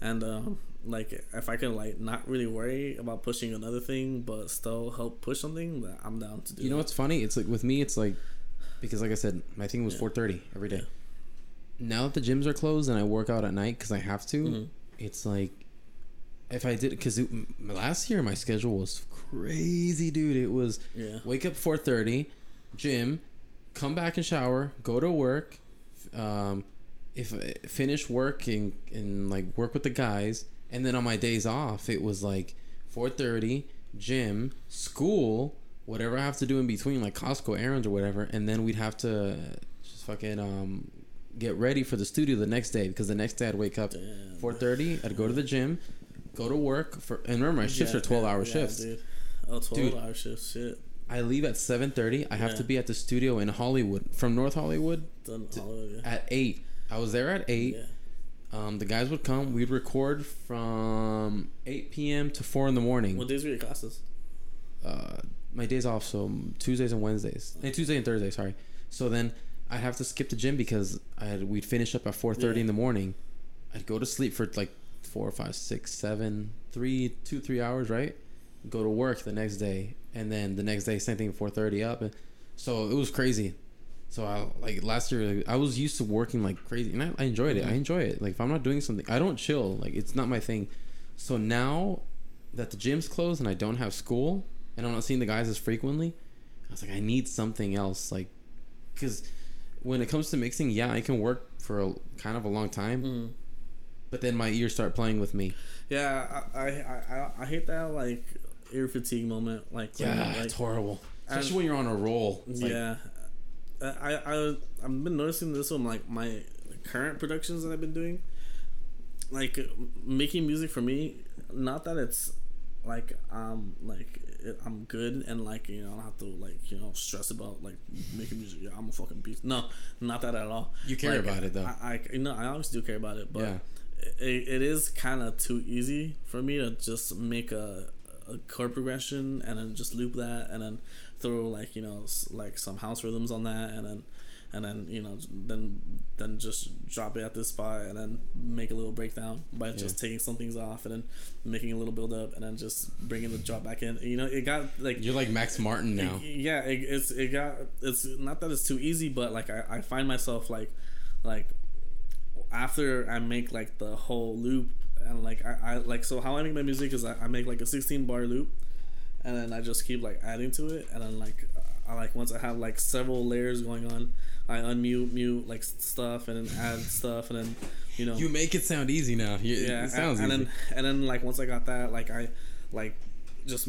and um, like if I can like not really worry about pushing another thing, but still help push something, that I'm down to do. You know that. what's funny? It's like with me, it's like because like I said, my thing was Yeah. four thirty every day. Yeah. Now that the gyms are closed and I work out at night because I have to, Mhm. it's like if I did because last year my schedule was crazy, dude. It was Yeah. wake up four thirty, gym, come back and shower, go to work, um, if finish work and, and like work with the guys, and then on my days off it was like four thirty, gym, school, whatever I have to do in between, like Costco errands or whatever, and then we'd have to just fucking um get ready for the studio the next day because the next day I'd wake up four thirty, I'd go to the gym, go to work for, and remember my shifts Yeah, are twelve hour yeah, shifts. Dude. Oh, 12 Dude. hour shifts. Shit. I leave at seven thirty. I have Yeah. to be at the studio in Hollywood from North Hollywood Done D- all of it. at eight. I was there at eight. Um, the guys would come. We'd record from eight p.m. to four in the morning. What days were your classes? Uh, my days off, so Tuesdays and Wednesdays, hey, Tuesday and Thursday, sorry. So then I'd have to skip the gym because I had, we'd finish up at four thirty Yeah. in the morning. I'd go to sleep for like four, five, six, seven, three, two, three hours, right? Go to work the next day, and then the next day, same thing, four thirty up, and so it was crazy. So I like last year, like, I was used to working like crazy, and I, I enjoyed it. I mm-hmm. enjoy it. Like if I'm not doing something, I don't chill. Like it's not my thing. So now that the gym's closed and I don't have school, and I'm not seeing the guys as frequently, I was like, I need something else. Like, because when it comes to mixing, yeah, I can work for a kind of a long time, Mm. but then my ears start playing with me. Yeah, I, I I I hate that like ear fatigue moment. Like Yeah, like, it's horrible, especially and- when you're on a roll. Like, yeah, I I I've been noticing this on like my current productions that I've been doing. Like making music for me, not that it's like um like I'm good and like you know I don't have to like you know stress about like making music. Yeah, I'm a fucking beast. No, not that at all. You care Like, about it, though. I, I you know I always do care about it, but Yeah. it, it is kind of too easy for me to just make a a chord progression and then just loop that and then throw like you know like some house rhythms on that and then and then you know then then just drop it at this spot and then make a little breakdown by just taking some things off and then making a little build up and then just bringing the drop back in you know it got like You're like Max Martin now. yeah it, it's it got it's not that it's too easy but like I, I find myself like like after I make like the whole loop and like I, I like so how I make my music is I, I make like a 16 bar loop and then I just keep like adding to it and then like I like once I have like several layers going on I unmute mute like stuff and then add stuff and then you know You make it sound easy now. You, yeah it sounds and, and easy. then and then like once i got that like i like just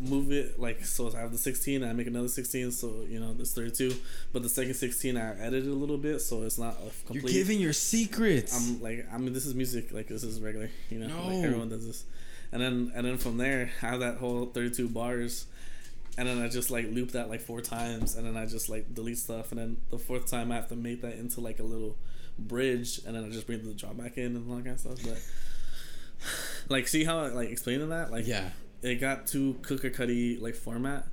move it like so i have the 16 i make another 16 so you know this 32 but the second 16 i edited a little bit so it's not a You're complete giving your secrets. i'm like i mean this is music like this is regular you know No. like everyone does this and then and then from there i have that whole 32 bars and then I just like loop that like four times, and then I just like delete stuff, and then the fourth time I have to make that into like a little bridge, and then I just bring the drop back in and all that kind of stuff. But like, see how I like explaining that? Like, yeah. it got too cooker cutty like format,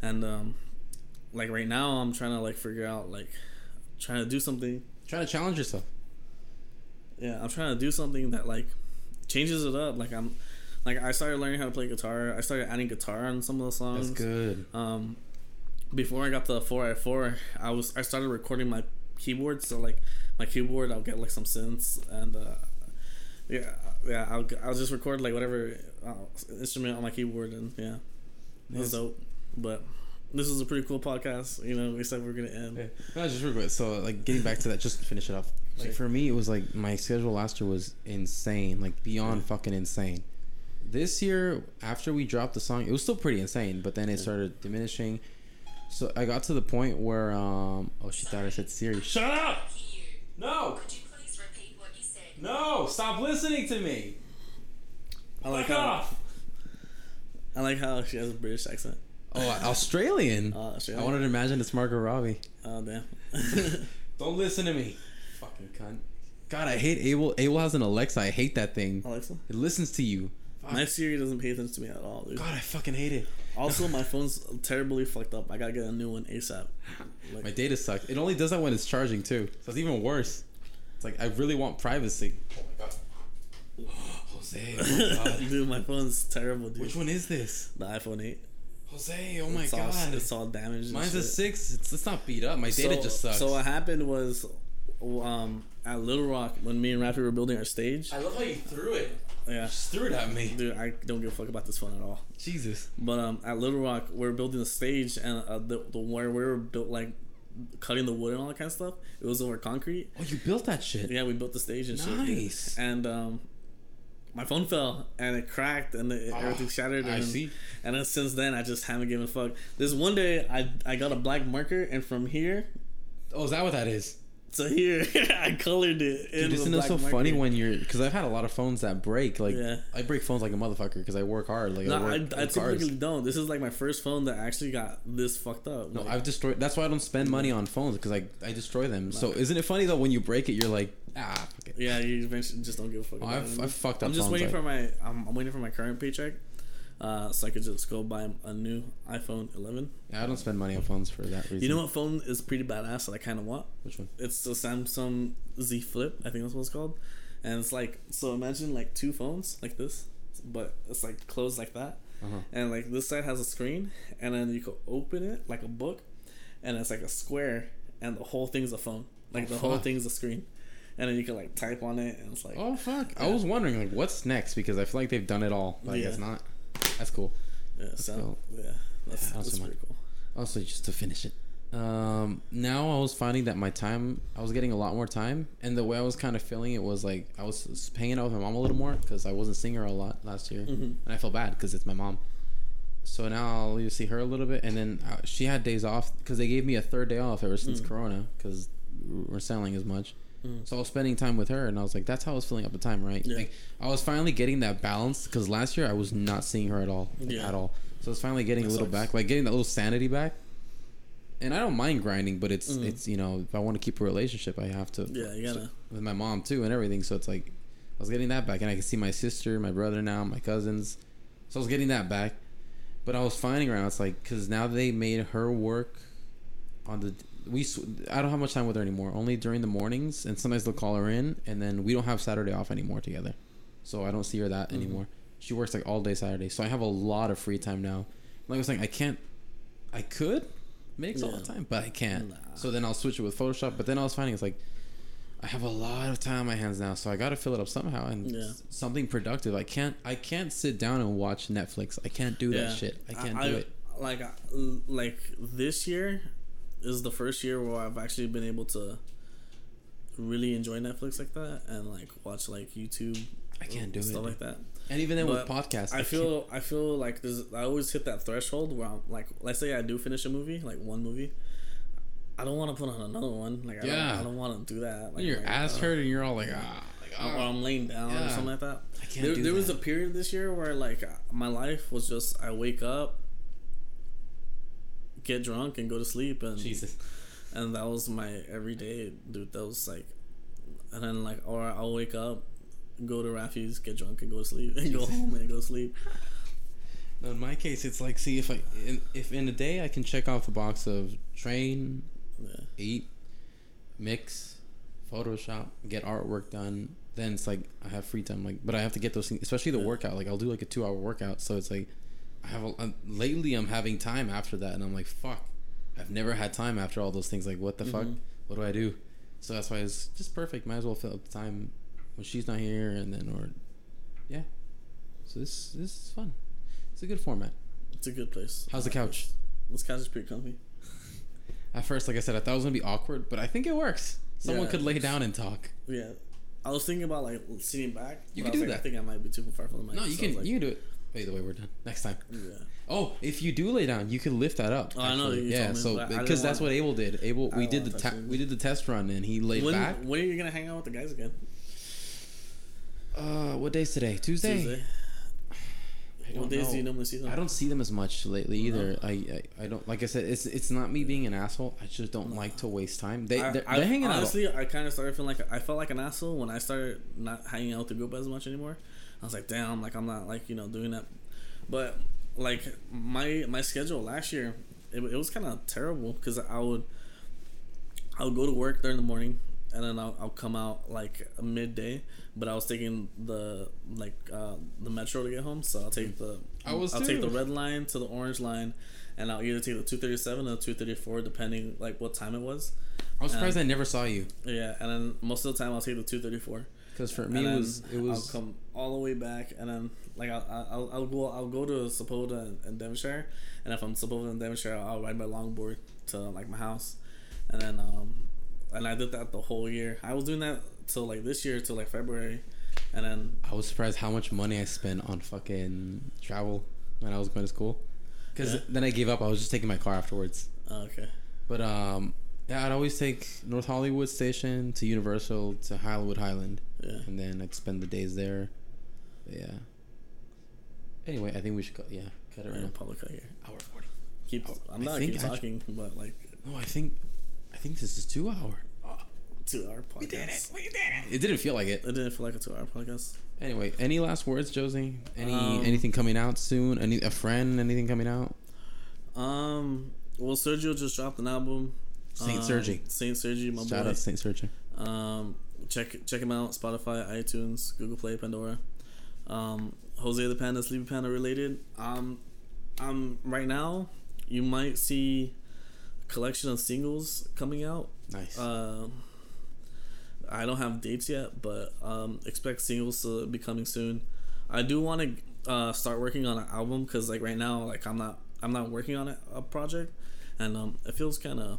and um, like right now I'm trying to like figure out like trying to do something. Trying to challenge yourself. Yeah, I'm trying to do something that like changes it up. Like I'm, like I started learning how to play guitar. I started adding guitar on some of the songs. That's good. Um, before I got the four at four, I was I started recording my keyboard. So like my keyboard, I'll get like some synths and uh, yeah, yeah, I'll I'll just record like whatever uh, instrument on my keyboard and yeah, it was Yes. dope. But this is a pretty cool podcast. You know, we said we are gonna end. Yeah. No, just real quick. So, like, getting back to that, just to finish it off. Like, for me, it was like my schedule last year was insane, like beyond fucking insane. This year, after we dropped the song, it was still pretty insane, but then it started diminishing. So I got to the point where, um, oh, she thought I said Siri. Shut up! No, Could you please repeat what you said? no, stop listening to me. I like Fuck how off. I like how she has a British accent. Oh, Australian. Oh, I Australian. wanted to imagine it's Margot Robbie. Oh damn. Don't listen to me. Fucking cunt. God, I hate Abel. Abel has an Alexa. I hate that thing. Alexa. It listens to you. Fuck. My Siri doesn't pay attention to me at all, dude. God, I fucking hate it. Also, my phone's terribly fucked up. I gotta get a new one ASAP. Like, My data sucks. It only does that when it's charging too. So it's even worse. It's like I really want privacy. Oh my god. Jose, oh my god. dude, my phone's terrible, dude. Which one is this? The iPhone 8. Jose, oh my it's All, god. it's all damaged. and Mine's a six. It's, it's not beat up. My data so, just sucks. So what happened was, um, at Little Rock when me and Rafi were building our stage. I love how you threw it. Yeah, Just threw it at me. dude, I don't give a fuck about this phone at all. Jesus. But um, at Little Rock, we are building the stage, and uh, the the where we were built like cutting the wood and all that kind of stuff. It was over concrete. Oh, you built that shit. Yeah, we built the stage and shit. Nice. And um, my phone fell and it cracked and it, Oh, everything shattered. And, I see. And then since then, I just haven't given a fuck. This one day, I I got a black marker, and from here Oh, is that what that is? To here, I colored it. Dude, isn't it so black funny when you're because I've had a lot of phones that break. Like Yeah. I break phones like a motherfucker because I work hard. Like No, I work I, I typically don't. This is like my first phone that actually got this fucked up. No, Like, I've destroyed. That's why I don't spend money on phones because I I destroy them. So isn't it funny though when you break it, you're like ah. Yeah, you just don't give a fuck. Oh, I've. I've fucked up. I'm just phones, waiting like- for my I'm, I'm waiting for my current paycheck uh, so I could just go buy a new iPhone 11. Yeah, I don't spend money on phones for that reason. You know what phone is pretty badass that I kind of want? Which one? It's the Samsung Z Flip. I think that's what it's called. And it's like so. Imagine like two phones like this, but it's like closed like that. Uh-huh. And like this side has a screen, and then you can open it like a book, and it's like a square, and the whole thing's a phone. Like Oh, the whole fuck. thing's a screen, and then you can like type on it, and it's like Oh fuck! I was wondering like what's next because I feel like they've done it all, but I guess Yeah. not. That's cool. yeah, so yeah, that's, Yeah, that's pretty cool. Also, just to finish it, um, now I was finding that my time, I was getting a lot more time, and the way I was kind of feeling it was like I was hanging out with my mom a little more because I wasn't seeing her a lot last year, Mhm. and I felt bad because it's my mom. So now I'll see her a little bit, and then uh, she had days off because they gave me a third day off ever since Mm. Corona because we're selling as much. Mm. So I was spending time with her, and I was like, that's how I was filling up the time, right? Yeah. Like I was finally getting that balance because last year I was not seeing her at all, like, Yeah. at all. So I was finally getting That a little sucks. back, like getting that little sanity back. And I don't mind grinding, but it's Mm. it's you know if I want to keep a relationship, I have to. Yeah, you gotta. with my mom too and everything. So it's like I was getting that back, and I can see my sister, my brother now, my cousins. So I was getting that back, but I was finding around. It's like because now they made her work on the we. I don't have much time with her anymore. Only during the mornings, and sometimes they'll call her in, and then we don't have Saturday off anymore together. So I don't see her that Mhm. anymore. She works like all day Saturday, so I have a lot of free time now. Like I was saying, I can't. I could mix all the time, but I can't. So then I'll switch it with Photoshop. But then I was finding it's like I have a lot of time on my hands now, so I got to fill it up somehow and Yeah. something productive. I can't I can't sit down and watch Netflix. I can't do that shit. I can't do it. Like, like this year is the first year where I've actually been able to really enjoy Netflix like that and like watch like YouTube. I can't do stuff it. like that. And even then with But podcasts, I can't- feel I feel like there's I always hit that threshold where I'm like let's say I do finish a movie like one movie. I don't want to put on another one. Like I Yeah. don't, I don't want to do that. Like your like, ass uh, hurt and you're all like ah, like, or. I'm laying down or something like that. I can't There, do there was a period this year where like my life was just I wake up, get drunk, and go to sleep, and Jesus. and that was my everyday, dude. That was like, and then like, or I'll wake up, go to Rafi's, get drunk, and go to sleep, and go home and go to sleep. No, in my case, it's like see if I in, if in a day I can check off a box of train, Yeah, eat, mix, Photoshop, get artwork done. Then it's like I have free time. Like, but I have to get those things, especially the Yeah. workout. Like I'll do like a two hour workout. So it's like I have a, I'm, lately I'm having time after that, and I'm like fuck. I've never had time after all those things. Like what the fuck? Mhm. What do I do? So that's why it's just perfect. Might as well fill up the time when she's not here, and then or yeah. So this this is fun. It's a good format. it's a good place. How's the couch? This couch is pretty comfy. At first, like I said, I thought it was gonna be awkward, but I think it works. Someone Yeah. could lay down and talk. Yeah, I was thinking about like sitting back. You can do like, that. I think I might be too far from the mic. No, you so can like, you can do it. The way we're done next time. Yeah. Oh, if you do lay down, you can lift that up. Oh, I know, yeah, so but I didn't because that's what Abel did. Abel, we did the ta- to touch it. we did the test run, and he laid When back. when are you gonna hang out with the guys again? Uh, what day's today? Tuesday. Tuesday. I don't What days know. do you normally see them? I don't see them as much lately either. I, I I don't like I said. It's it's not me being an asshole. I just don't like to waste time. They I, they're, I- they're hanging out. honestly, I kind of started feeling like I felt like an asshole when I started not hanging out with the group as much anymore. I was like, damn, like I'm not like you know doing that. But like my my schedule last year, it, it was kind of terrible because I would I would go to work during the morning and then I'll, I'll come out like midday. But I was taking the like uh, the metro to get home, so I'll take the I was I'll take the red line to the orange line, and I'll either take the two thirty seven or two thirty four depending like what time it was. I was surprised um, I never saw you Yeah, and then most of the time I'll take the two thirty four. because for And me it was it was I'll come all the way back, and then like I'll I'll, I'll go I'll go to Sepulveda and, and Devonshire, and if I'm Sepulveda and Devonshire, I'll ride my longboard to like my house, and then um and I did that the whole year. I was doing that till like this year till like February, and then I was surprised how much money I spent on fucking travel when I was going to school. Because Yeah. then I gave up. I was just taking my car afterwards. oh, okay, But um, yeah, I'd always take North Hollywood Station to Universal to Hollywood Highland, yeah, and then I'd spend the days there. But yeah. Anyway, I think we should cut. Yeah, cut it right now. public here. Hour forty. Keep I'm I not keep talking, but like No, I think, I think this is two hour. Oh, two hour podcast. We did it. We did it. It didn't feel like it. It didn't feel like a two hour podcast. Anyway, any last words, Josie? Any Um, anything coming out soon? Any a friend? Anything coming out? Um, well, Sergio just dropped an album. Saint um, Sergi. Saint Sergi, my Shout boy. out Saint Sergio. Um, check check him out. Spotify, iTunes, Google Play, Pandora. Um, Jose the Panda, Sleepy Panda related. Um, um, right now, you might see a collection of singles coming out. Nice. Um, I don't have dates yet, but um, expect singles to be coming soon. I do want to uh, start working on an album because like right now, like I'm not I'm not working on a, a project, and um, it feels kind of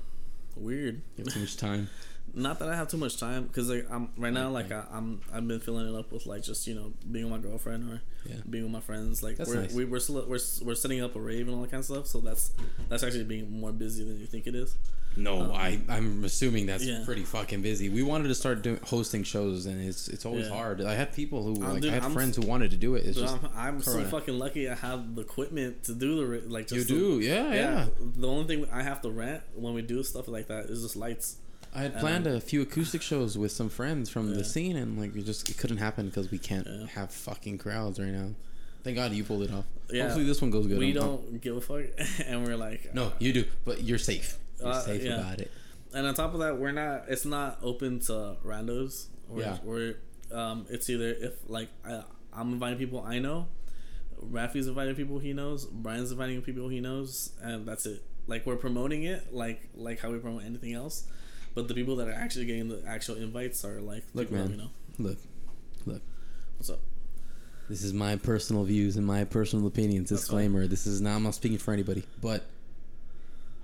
weird. you have too much time. Not that I have too much time because like I'm right now like I, I'm I've been filling it up with like just you know being with my girlfriend or Yeah. being with my friends. Like That's we're nice. we, we're still we're we're setting up a rave and all that kind of stuff. So that's that's actually being more busy than you think it is. No, I I'm assuming that's yeah. pretty fucking busy. We wanted to start doing hosting shows, and it's it's always Yeah. hard. I had people who Uh, like dude, I had I'm- friends who wanted to do it. It's Dude, just I'm, I'm so fucking lucky. I have the equipment to do the like. you do, the- yeah, yeah. The only thing I have to rent when we do stuff like that is just lights. I had planned a few acoustic shows with some friends from Yeah. the scene, and like it just it couldn't happen because we can't Yeah. have fucking crowds right now. Thank God you pulled it off. Yeah. Hopefully this one goes good. we don't give a fuck, and we're like, No, you do, but you're safe. You're Uh, safe yeah. about it. And on top of that, we're not. It's not open to randos. We're, Yeah. We're. Um. It's either if like I, I'm inviting people I know, Rafi's inviting people he knows, Brian's inviting people he knows, and that's it. Like we're promoting it like like how we promote anything else, but the people that are actually getting the actual invites are like Look, people that man. we know. Look, look. What's up? This is my personal views and my personal opinions. That's Disclaimer: This is not. I'm not speaking for anybody, but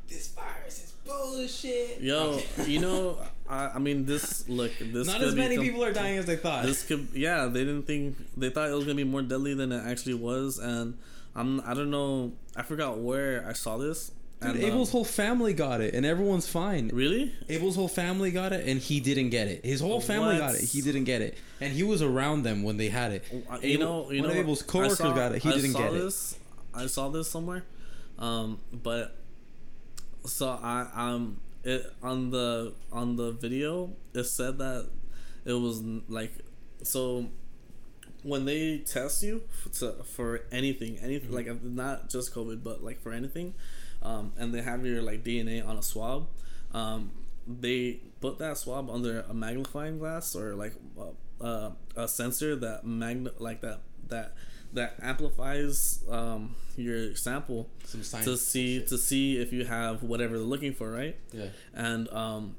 this virus is bullshit. Yo, you know, I, I mean, this look. This not as many become- people are dying as they thought. This could, yeah. They didn't think they thought it was gonna be more deadly than it actually was, and I'm. I don't know. I forgot where I saw this. Dude, and, Abel's um, whole family got it, and everyone's fine. really? Abel's whole family got it, and he didn't get it. His whole family What? got it. He didn't get it, and he was around them when they had it. Uh, Abel- you know, you one know, of Abel's coworkers saw- got it. He I didn't get this, I saw this somewhere, um, but so I um it on the on the video it said that it was like so when they test you f- to, for anything anything Mm-hmm. like not just covid but like for anything um, and they have your like dna on a swab um, they put that swab under a magnifying glass or like uh, uh, a sensor that magna like that that that amplifies um, your sample to see bullshit. to see if you have whatever they're looking for right. Yeah. and um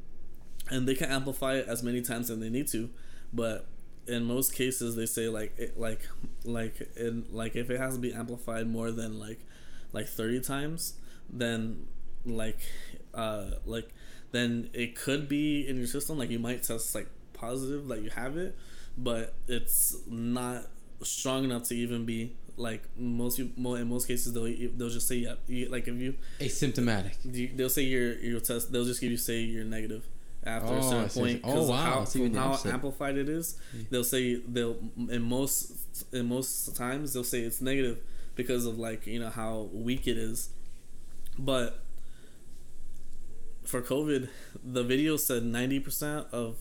and they can amplify it as many times as they need to but in most cases they say like it like like in like if it has to be amplified more than like like 30 times then like uh like then it could be in your system like you might test like positive that you have it but it's not strong enough to even be like most people in most cases they'll they'll just say yeah you, like if you Asymptomatic. they'll say your your test. They'll just give you say you're negative after Oh, a certain point. Oh, 'cause of wow. How, I see what from how amplified it is, they'll say they'll in most in most times they'll say it's negative because of like you know how weak it is, but for COVID, the video said ninety percent of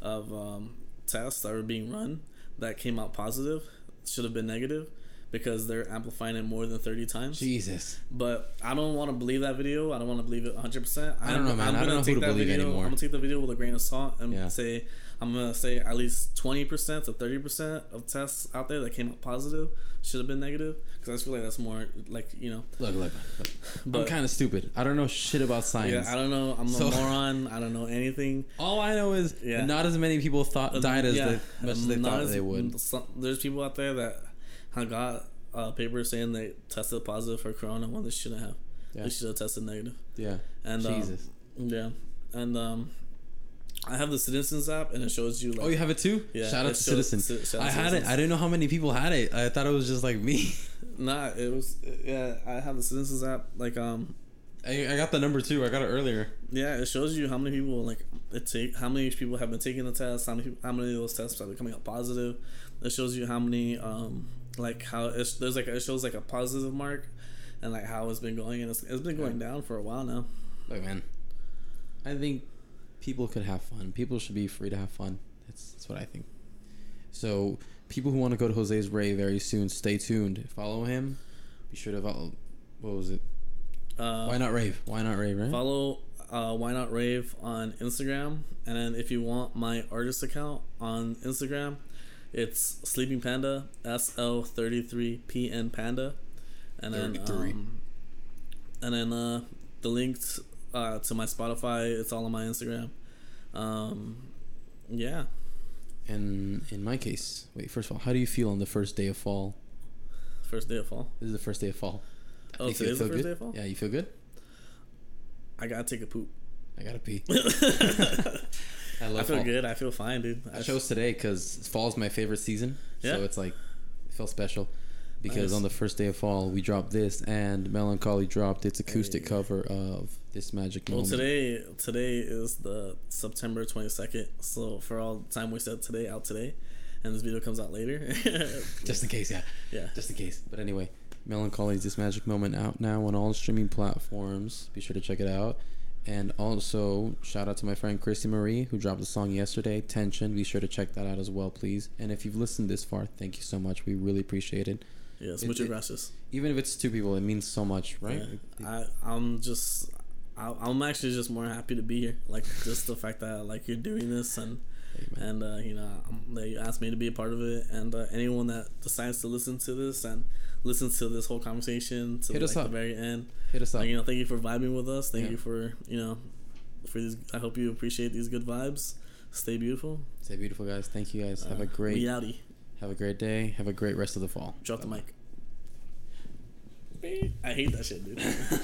of um, tests that were being run that came out positive should have been negative because they're amplifying it more than 30 times. Jesus. But I don't want to believe that video. I don't want to believe it 100. percent I don't know, man. I don't know who to believe video, anymore. I'm gonna take the video with a grain of salt and Yeah. say I'm gonna say at least 20 percent to 30 percent of tests out there that came out positive should have been negative because I feel like that's more like you know. Look, look. look. But, I'm kind of stupid. I don't know shit about science. yeah, I don't know. I'm So- a moron. I don't know anything. All I know is Yeah. not as many people thought died as Yeah, they, much as they not thought as- they would. some- there's people out there that have got uh, papers saying they tested positive for corona when they shouldn't have. Yeah. They should have tested negative. Yeah. And um, Jesus. Yeah, and um, I have the Citizens app, and it shows you like. Oh, you have it too? Yeah, Shout out to Citizen. ci- shout I to had it. Citizens. I didn't know how many people had it. I thought it was just like me. Nah, it was yeah. I have the Citizens app. Like um, I, I got the number two. I got it earlier. yeah, it shows you how many people like it take, how many people have been taking the test, how many people, how many of those tests are coming out positive. It shows you how many um like how it's, there's like it shows like a positive mark, and like how it's been going, and it's, it's been going down for a while now. Look, man. I think people could have fun. People should be free to have fun. That's that's what I think. So people who want to go to Jose's rave very soon, stay tuned. Follow him. Be sure to follow. What was it? Uh, Why not rave? Why not rave? Right? Follow uh, Why Not Rave on Instagram. And then if you want my artist account on Instagram, it's Sleeping Panda, SL33PN Panda. And then, 33. um, and then uh, the links uh, to my Spotify, it's all on my Instagram. Um, yeah. And in my case, wait. First of all, how do you feel on the first day of fall? First day of fall. This is the first day of fall. Oh, You today's the first good? day of fall? Yeah, you feel good? I gotta take a poop. I gotta pee. I I feel fall. good. I feel fine, dude. I chose today because fall's my favorite season. Yeah. So it's like, it felt special. Because Nice. on the first day of fall, we dropped this, and Melancholy dropped its acoustic Hey. cover of This Magic Well, Moment. today today is the September twenty second. So for all the time we said today, out today, and this video comes out later. Just in case, yeah. yeah. Just in case. But anyway, Melancholy's This Magic Moment out now on all streaming platforms. Be sure to check it out. And also, shout out to my friend Christy Marie, who dropped a song yesterday, Tension. Be sure to check that out as well, please. And if you've listened this far, thank you so much. We really appreciate it. Yes, It- muchas it- Even if it's two people, it means so much, right? Yeah. I I'm just I'm actually just more happy to be here. Like just the fact that like you're doing this and Amen. and uh, you know um, that you asked me to be a part of it and uh, anyone that decides to listen to this and listens to this whole conversation to Hit like us the very end. Hit us up. Like, you know, thank you for vibing with us. Thank Yeah. you for you know for these. I hope you appreciate these good vibes. Stay beautiful. Stay beautiful, guys. Thank you, guys. Have Uh, a great, We outie. have a great day. Have a great rest of the fall. Drop the mic. I hate that shit, dude.